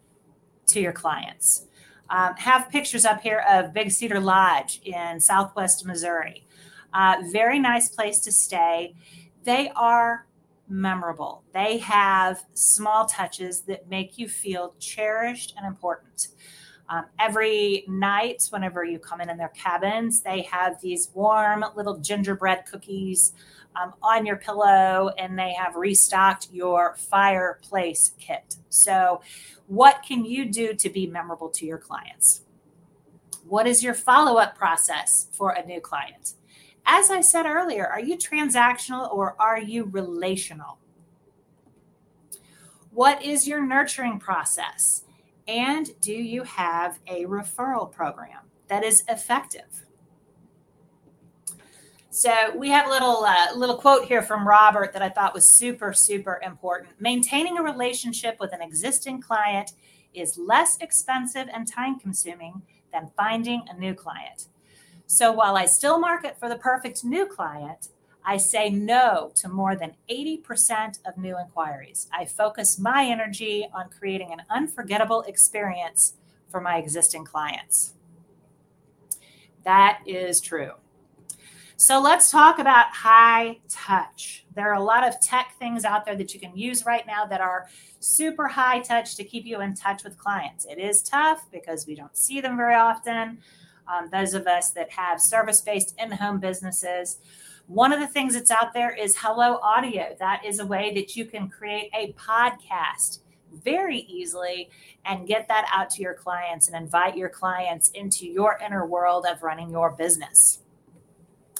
to your clients. Um, have pictures up here of Big Cedar Lodge in Southwest Missouri. Uh, very nice place to stay. They are memorable. They have small touches that make you feel cherished and important. Um, every night, whenever you come in in their cabins, they have these warm little gingerbread cookies um, on your pillow, and they have restocked your fireplace kit. So, what can you do to be memorable to your clients? What is your follow up process for a new client? As I said earlier, are you transactional or are you relational? What is your nurturing process? And do you have a referral program that is effective? So we have a little uh, little quote here from Robert that I thought was super super important. Maintaining a relationship with an existing client is less expensive and time consuming than finding a new client. So while I still market for the perfect new client, I say no to more than 80% of new inquiries. I focus my energy on creating an unforgettable experience for my existing clients. That is true. So let's talk about high touch. There are a lot of tech things out there that you can use right now that are super high touch to keep you in touch with clients. It is tough because we don't see them very often. Um, those of us that have service based in home businesses, one of the things that's out there is Hello Audio. That is a way that you can create a podcast very easily and get that out to your clients and invite your clients into your inner world of running your business.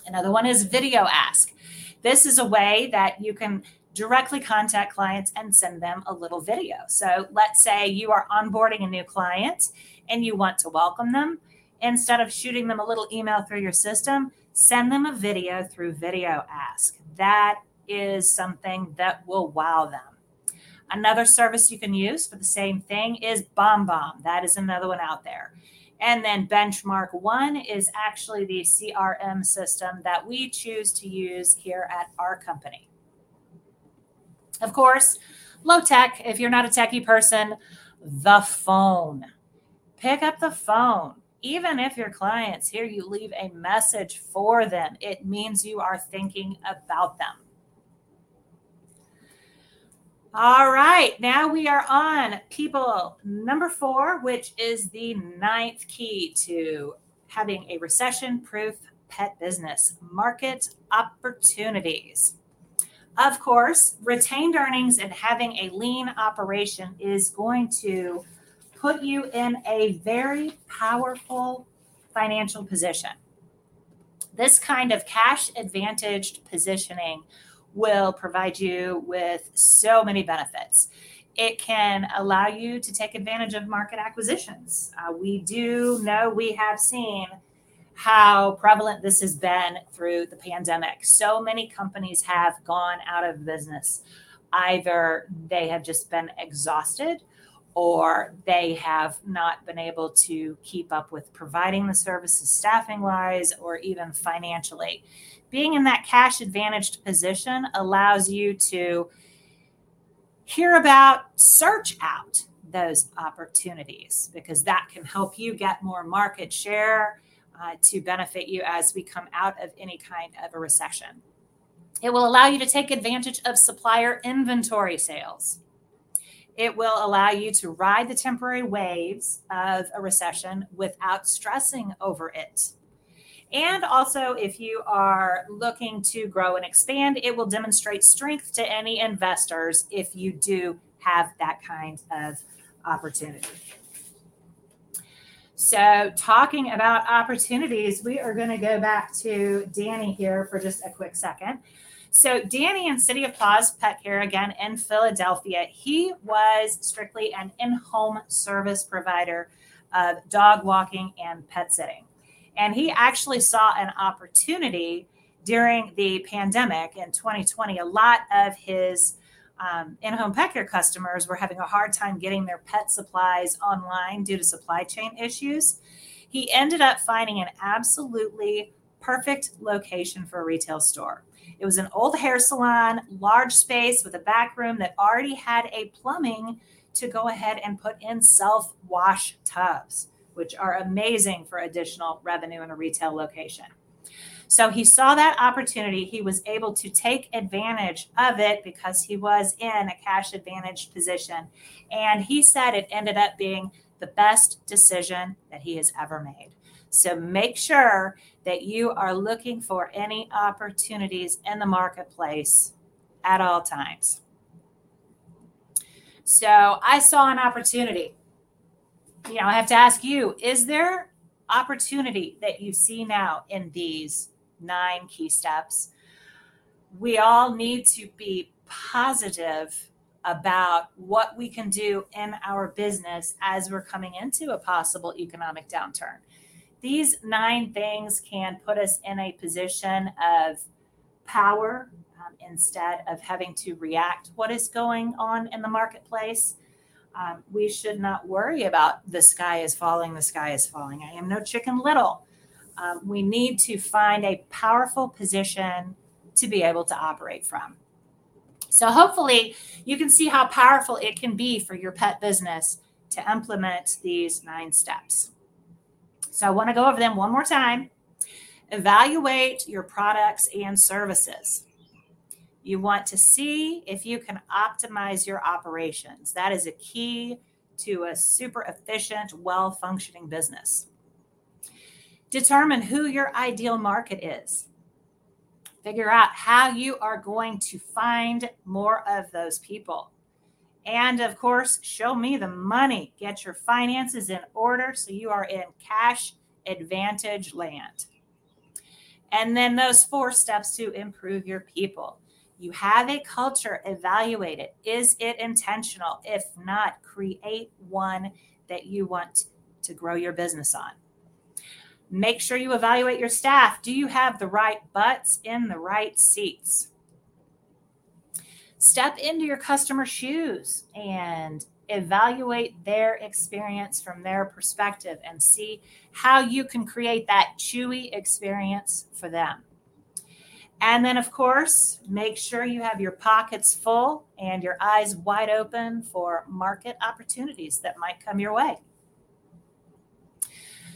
Another one is Video Ask. This is a way that you can directly contact clients and send them a little video. So let's say you are onboarding a new client and you want to welcome them. Instead of shooting them a little email through your system, send them a video through Video Ask. That is something that will wow them. Another service you can use for the same thing is BombBomb. That is another one out there. And then Benchmark One is actually the CRM system that we choose to use here at our company. Of course, low tech, if you're not a techie person, the phone. Pick up the phone even if your clients hear you leave a message for them, it means you are thinking about them. All right, now we are on people number four, which is the ninth key to having a recession proof pet business market opportunities. Of course, retained earnings and having a lean operation is going to put you in a very powerful financial position. This kind of cash advantaged positioning will provide you with so many benefits. It can allow you to take advantage of market acquisitions. Uh, we do know we have seen how prevalent this has been through the pandemic. So many companies have gone out of business. Either they have just been exhausted or they have not been able to keep up with providing the services staffing wise or even financially. Being in that cash advantaged position allows you to hear about, search out those opportunities because that can help you get more market share uh, to benefit you as we come out of any kind of a recession. It will allow you to take advantage of supplier inventory sales it will allow you to ride the temporary waves of a recession without stressing over it. And also, if you are looking to grow and expand, it will demonstrate strength to any investors if you do have that kind of opportunity. So, talking about opportunities, we are going to go back to Danny here for just a quick second. So Danny in City of Paws Pet Care again in Philadelphia, he was strictly an in-home service provider of dog walking and pet sitting. And he actually saw an opportunity during the pandemic in 2020. A lot of his um, in-home pet care customers were having a hard time getting their pet supplies online due to supply chain issues. He ended up finding an absolutely perfect location for a retail store. It was an old hair salon, large space with a back room that already had a plumbing to go ahead and put in self wash tubs, which are amazing for additional revenue in a retail location. So he saw that opportunity. He was able to take advantage of it because he was in a cash advantage position. And he said it ended up being the best decision that he has ever made. So make sure that you are looking for any opportunities in the marketplace at all times. So I saw an opportunity. You know, I have to ask you, is there opportunity that you see now in these nine key steps? We all need to be positive about what we can do in our business as we're coming into a possible economic downturn. These nine things can put us in a position of power um, instead of having to react what is going on in the marketplace. Um, we should not worry about the sky is falling, the sky is falling. I am no chicken little. Um, we need to find a powerful position to be able to operate from. So, hopefully, you can see how powerful it can be for your pet business to implement these nine steps. So, I want to go over them one more time. Evaluate your products and services. You want to see if you can optimize your operations. That is a key to a super efficient, well functioning business. Determine who your ideal market is. Figure out how you are going to find more of those people. And of course, show me the money. Get your finances in order so you are in cash advantage land. And then those four steps to improve your people. You have a culture, evaluate it. Is it intentional? If not, create one that you want to grow your business on. Make sure you evaluate your staff. Do you have the right butts in the right seats? Step into your customer shoes and evaluate their experience from their perspective and see how you can create that chewy experience for them. And then, of course, make sure you have your pockets full and your eyes wide open for market opportunities that might come your way.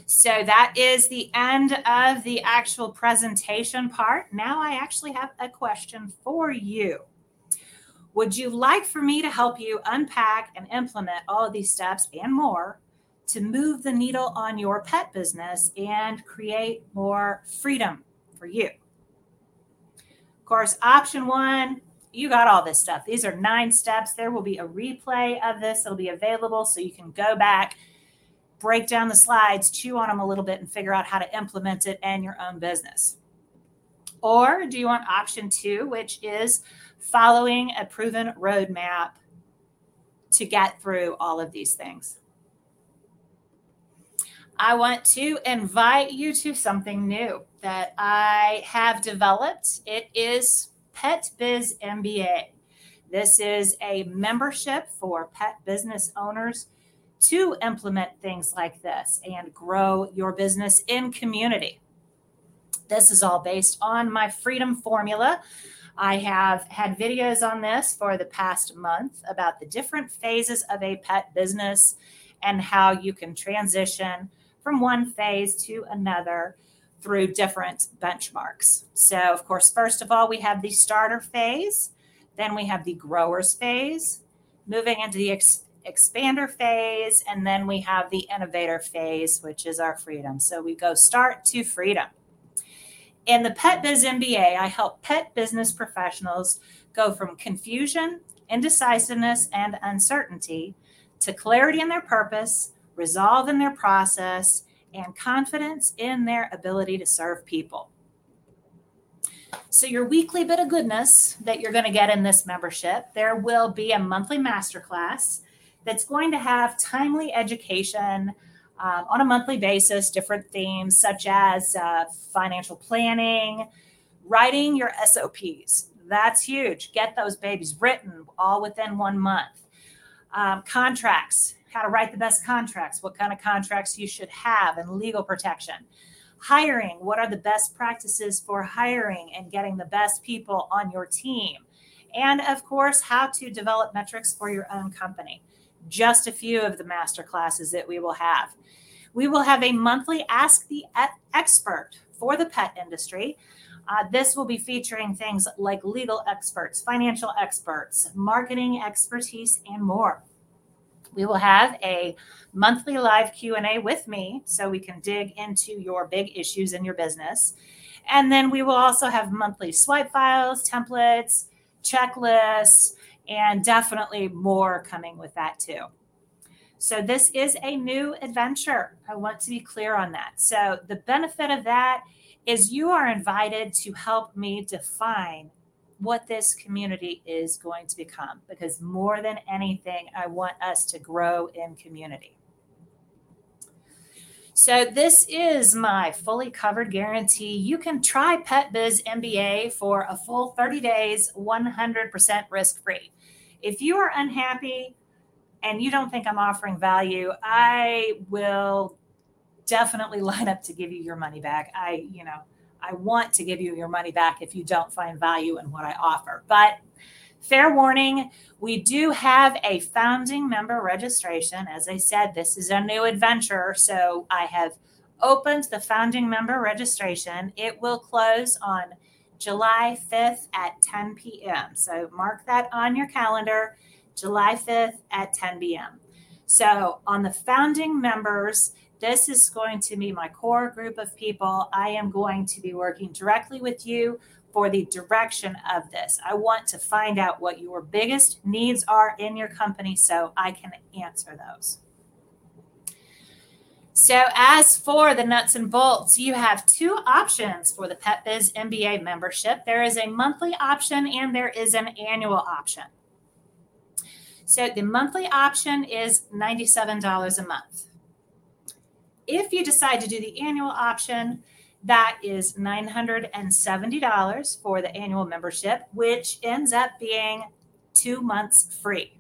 So that is the end of the actual presentation part. Now I actually have a question for you. Would you like for me to help you unpack and implement all of these steps and more to move the needle on your pet business and create more freedom for you? Of course, option one, you got all this stuff. These are nine steps. There will be a replay of this. It'll be available so you can go back break down the slides, chew on them a little bit, and figure out how to implement it in your own business? Or do you want option two, which is following a proven roadmap to get through all of these things? I want to invite you to something new that I have developed. It is Pet Biz MBA. This is a membership for pet business owners to implement things like this and grow your business in community. This is all based on my freedom formula. I have had videos on this for the past month about the different phases of a pet business and how you can transition from one phase to another through different benchmarks. So, of course, first of all, we have the starter phase, then we have the growers phase, moving into the ex- expander phase, and then we have the innovator phase, which is our freedom. So we go start to freedom. In the Pet Biz MBA, I help pet business professionals go from confusion, indecisiveness, and uncertainty to clarity in their purpose, resolve in their process, and confidence in their ability to serve people. So, your weekly bit of goodness that you're going to get in this membership, there will be a monthly masterclass that's going to have timely education um, on a monthly basis, different themes such as uh, financial planning, writing your SOPs. That's huge. Get those babies written all within one month. Um, contracts, how to write the best contracts, what kind of contracts you should have, and legal protection. Hiring, what are the best practices for hiring and getting the best people on your team? And of course, how to develop metrics for your own company just a few of the master classes that we will have. We will have a monthly Ask the Expert for the pet industry. Uh, this will be featuring things like legal experts, financial experts, marketing expertise, and more. We will have a monthly live Q&A with me so we can dig into your big issues in your business. And then we will also have monthly swipe files, templates, checklists, and definitely more coming with that too. So, this is a new adventure. I want to be clear on that. So, the benefit of that is you are invited to help me define what this community is going to become because more than anything, I want us to grow in community. So, this is my fully covered guarantee. You can try Pet Biz MBA for a full 30 days, 100% risk free. If you are unhappy and you don't think I'm offering value, I will definitely line up to give you your money back. I, you know, I want to give you your money back if you don't find value in what I offer. But fair warning, we do have a founding member registration. As I said, this is a new adventure. So I have opened the founding member registration. It will close on July 5th at 10 p.m. So mark that on your calendar, July 5th at 10 p.m. So on the founding members, this is going to be my core group of people. I am going to be working directly with you for the direction of this. I want to find out what your biggest needs are in your company so I can answer those. So, as for the nuts and bolts, you have two options for the Pet Biz MBA membership there is a monthly option and there is an annual option. So, the monthly option is $97 a month. If you decide to do the annual option, that is $970 for the annual membership, which ends up being two months free.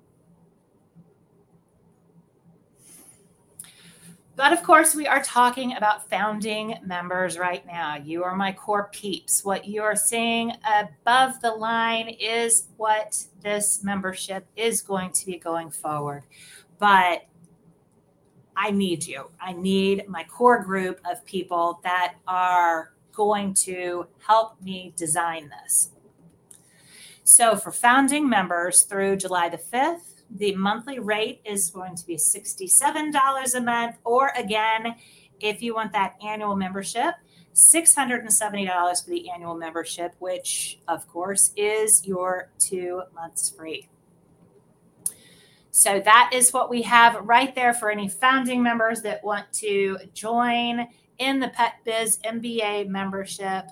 But of course, we are talking about founding members right now. You are my core peeps. What you are seeing above the line is what this membership is going to be going forward. But I need you. I need my core group of people that are going to help me design this. So, for founding members through July the 5th, the monthly rate is going to be $67 a month, or again, if you want that annual membership, $670 for the annual membership, which of course is your two months free. So that is what we have right there for any founding members that want to join in the Pet Biz MBA membership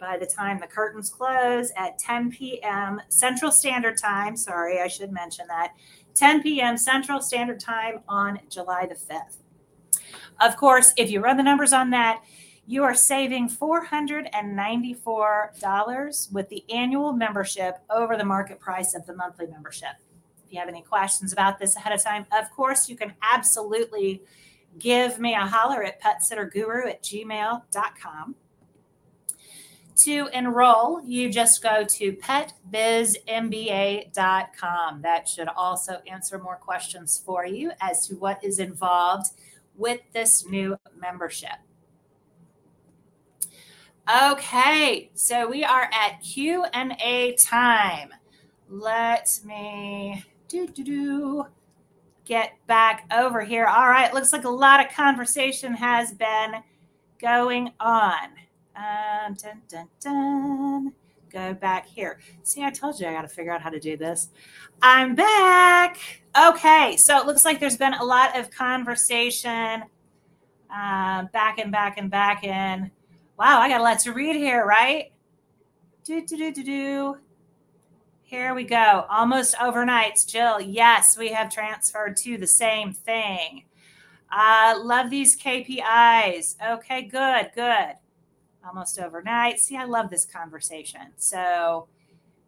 by the time the curtains close at 10 p.m. Central Standard Time. Sorry, I should mention that. 10 p.m. Central Standard Time on July the 5th. Of course, if you run the numbers on that, you are saving $494 with the annual membership over the market price of the monthly membership you have any questions about this ahead of time, of course, you can absolutely give me a holler at petsitterguru at gmail.com. To enroll, you just go to petbizmba.com. That should also answer more questions for you as to what is involved with this new membership. Okay, so we are at Q&A time. Let me do do do get back over here. All right, looks like a lot of conversation has been going on. Um, dun, dun, dun. Go back here. See, I told you I got to figure out how to do this. I'm back. Okay, so it looks like there's been a lot of conversation um, back and back and back and wow, I got a lot to read here, right? Do do do do do. Here we go. Almost overnight. Jill, yes, we have transferred to the same thing. Uh, love these KPIs. Okay, good, good. Almost overnight. See, I love this conversation. So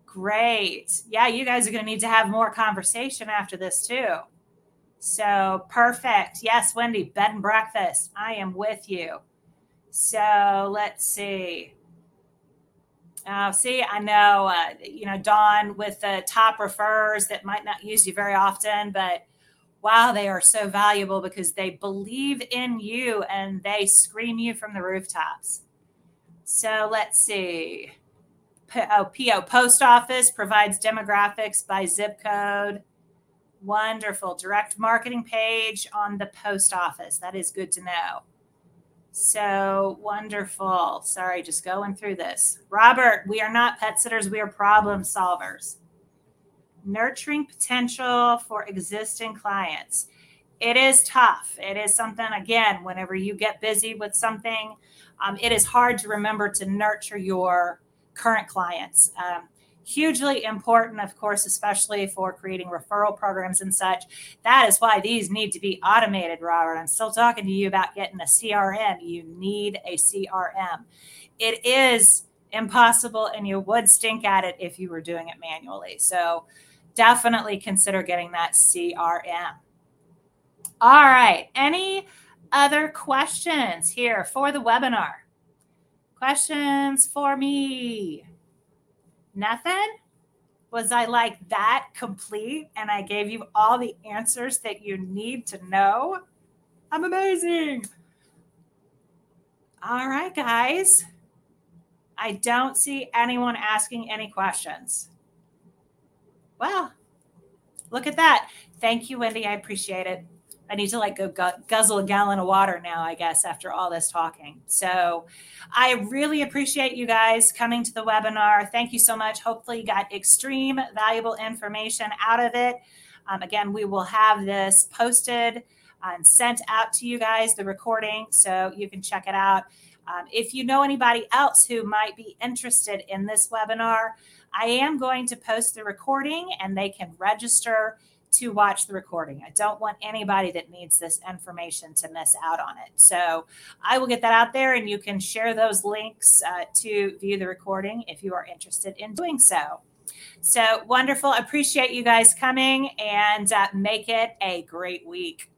great. Yeah, you guys are going to need to have more conversation after this, too. So perfect. Yes, Wendy, bed and breakfast. I am with you. So let's see. Uh, see, I know, uh, you know, Dawn with the top refers that might not use you very often, but wow, they are so valuable because they believe in you and they scream you from the rooftops. So let's see. P- oh, PO Post Office provides demographics by zip code. Wonderful. Direct marketing page on the post office. That is good to know. So wonderful. Sorry, just going through this. Robert, we are not pet sitters, we are problem solvers. Nurturing potential for existing clients. It is tough. It is something, again, whenever you get busy with something, um, it is hard to remember to nurture your current clients. Um, hugely important, of course, especially for creating referral programs and such. That is why these need to be automated, Robert. I'm still talking to you about getting a CRM. You need a CRM. It is impossible, and you would stink at it if you were doing it manually. So definitely consider getting that CRM. All right. Any other questions here for the webinar? Questions for me? Nothing? Was I like that complete and I gave you all the answers that you need to know? I'm amazing. All right, guys. I don't see anyone asking any questions. Well, look at that. Thank you, Wendy. I appreciate it. I need to like go gu- guzzle a gallon of water now, I guess, after all this talking. So I really appreciate you guys coming to the webinar. Thank you so much. Hopefully, you got extreme valuable information out of it. Um, again, we will have this posted and sent out to you guys, the recording, so you can check it out. Um, if you know anybody else who might be interested in this webinar, I am going to post the recording and they can register to watch the recording. I don't want anybody that needs this information to miss out on it. So I will get that out there and you can share those links uh, to view the recording if you are interested in doing so. So wonderful. Appreciate you guys coming and uh, make it a great week.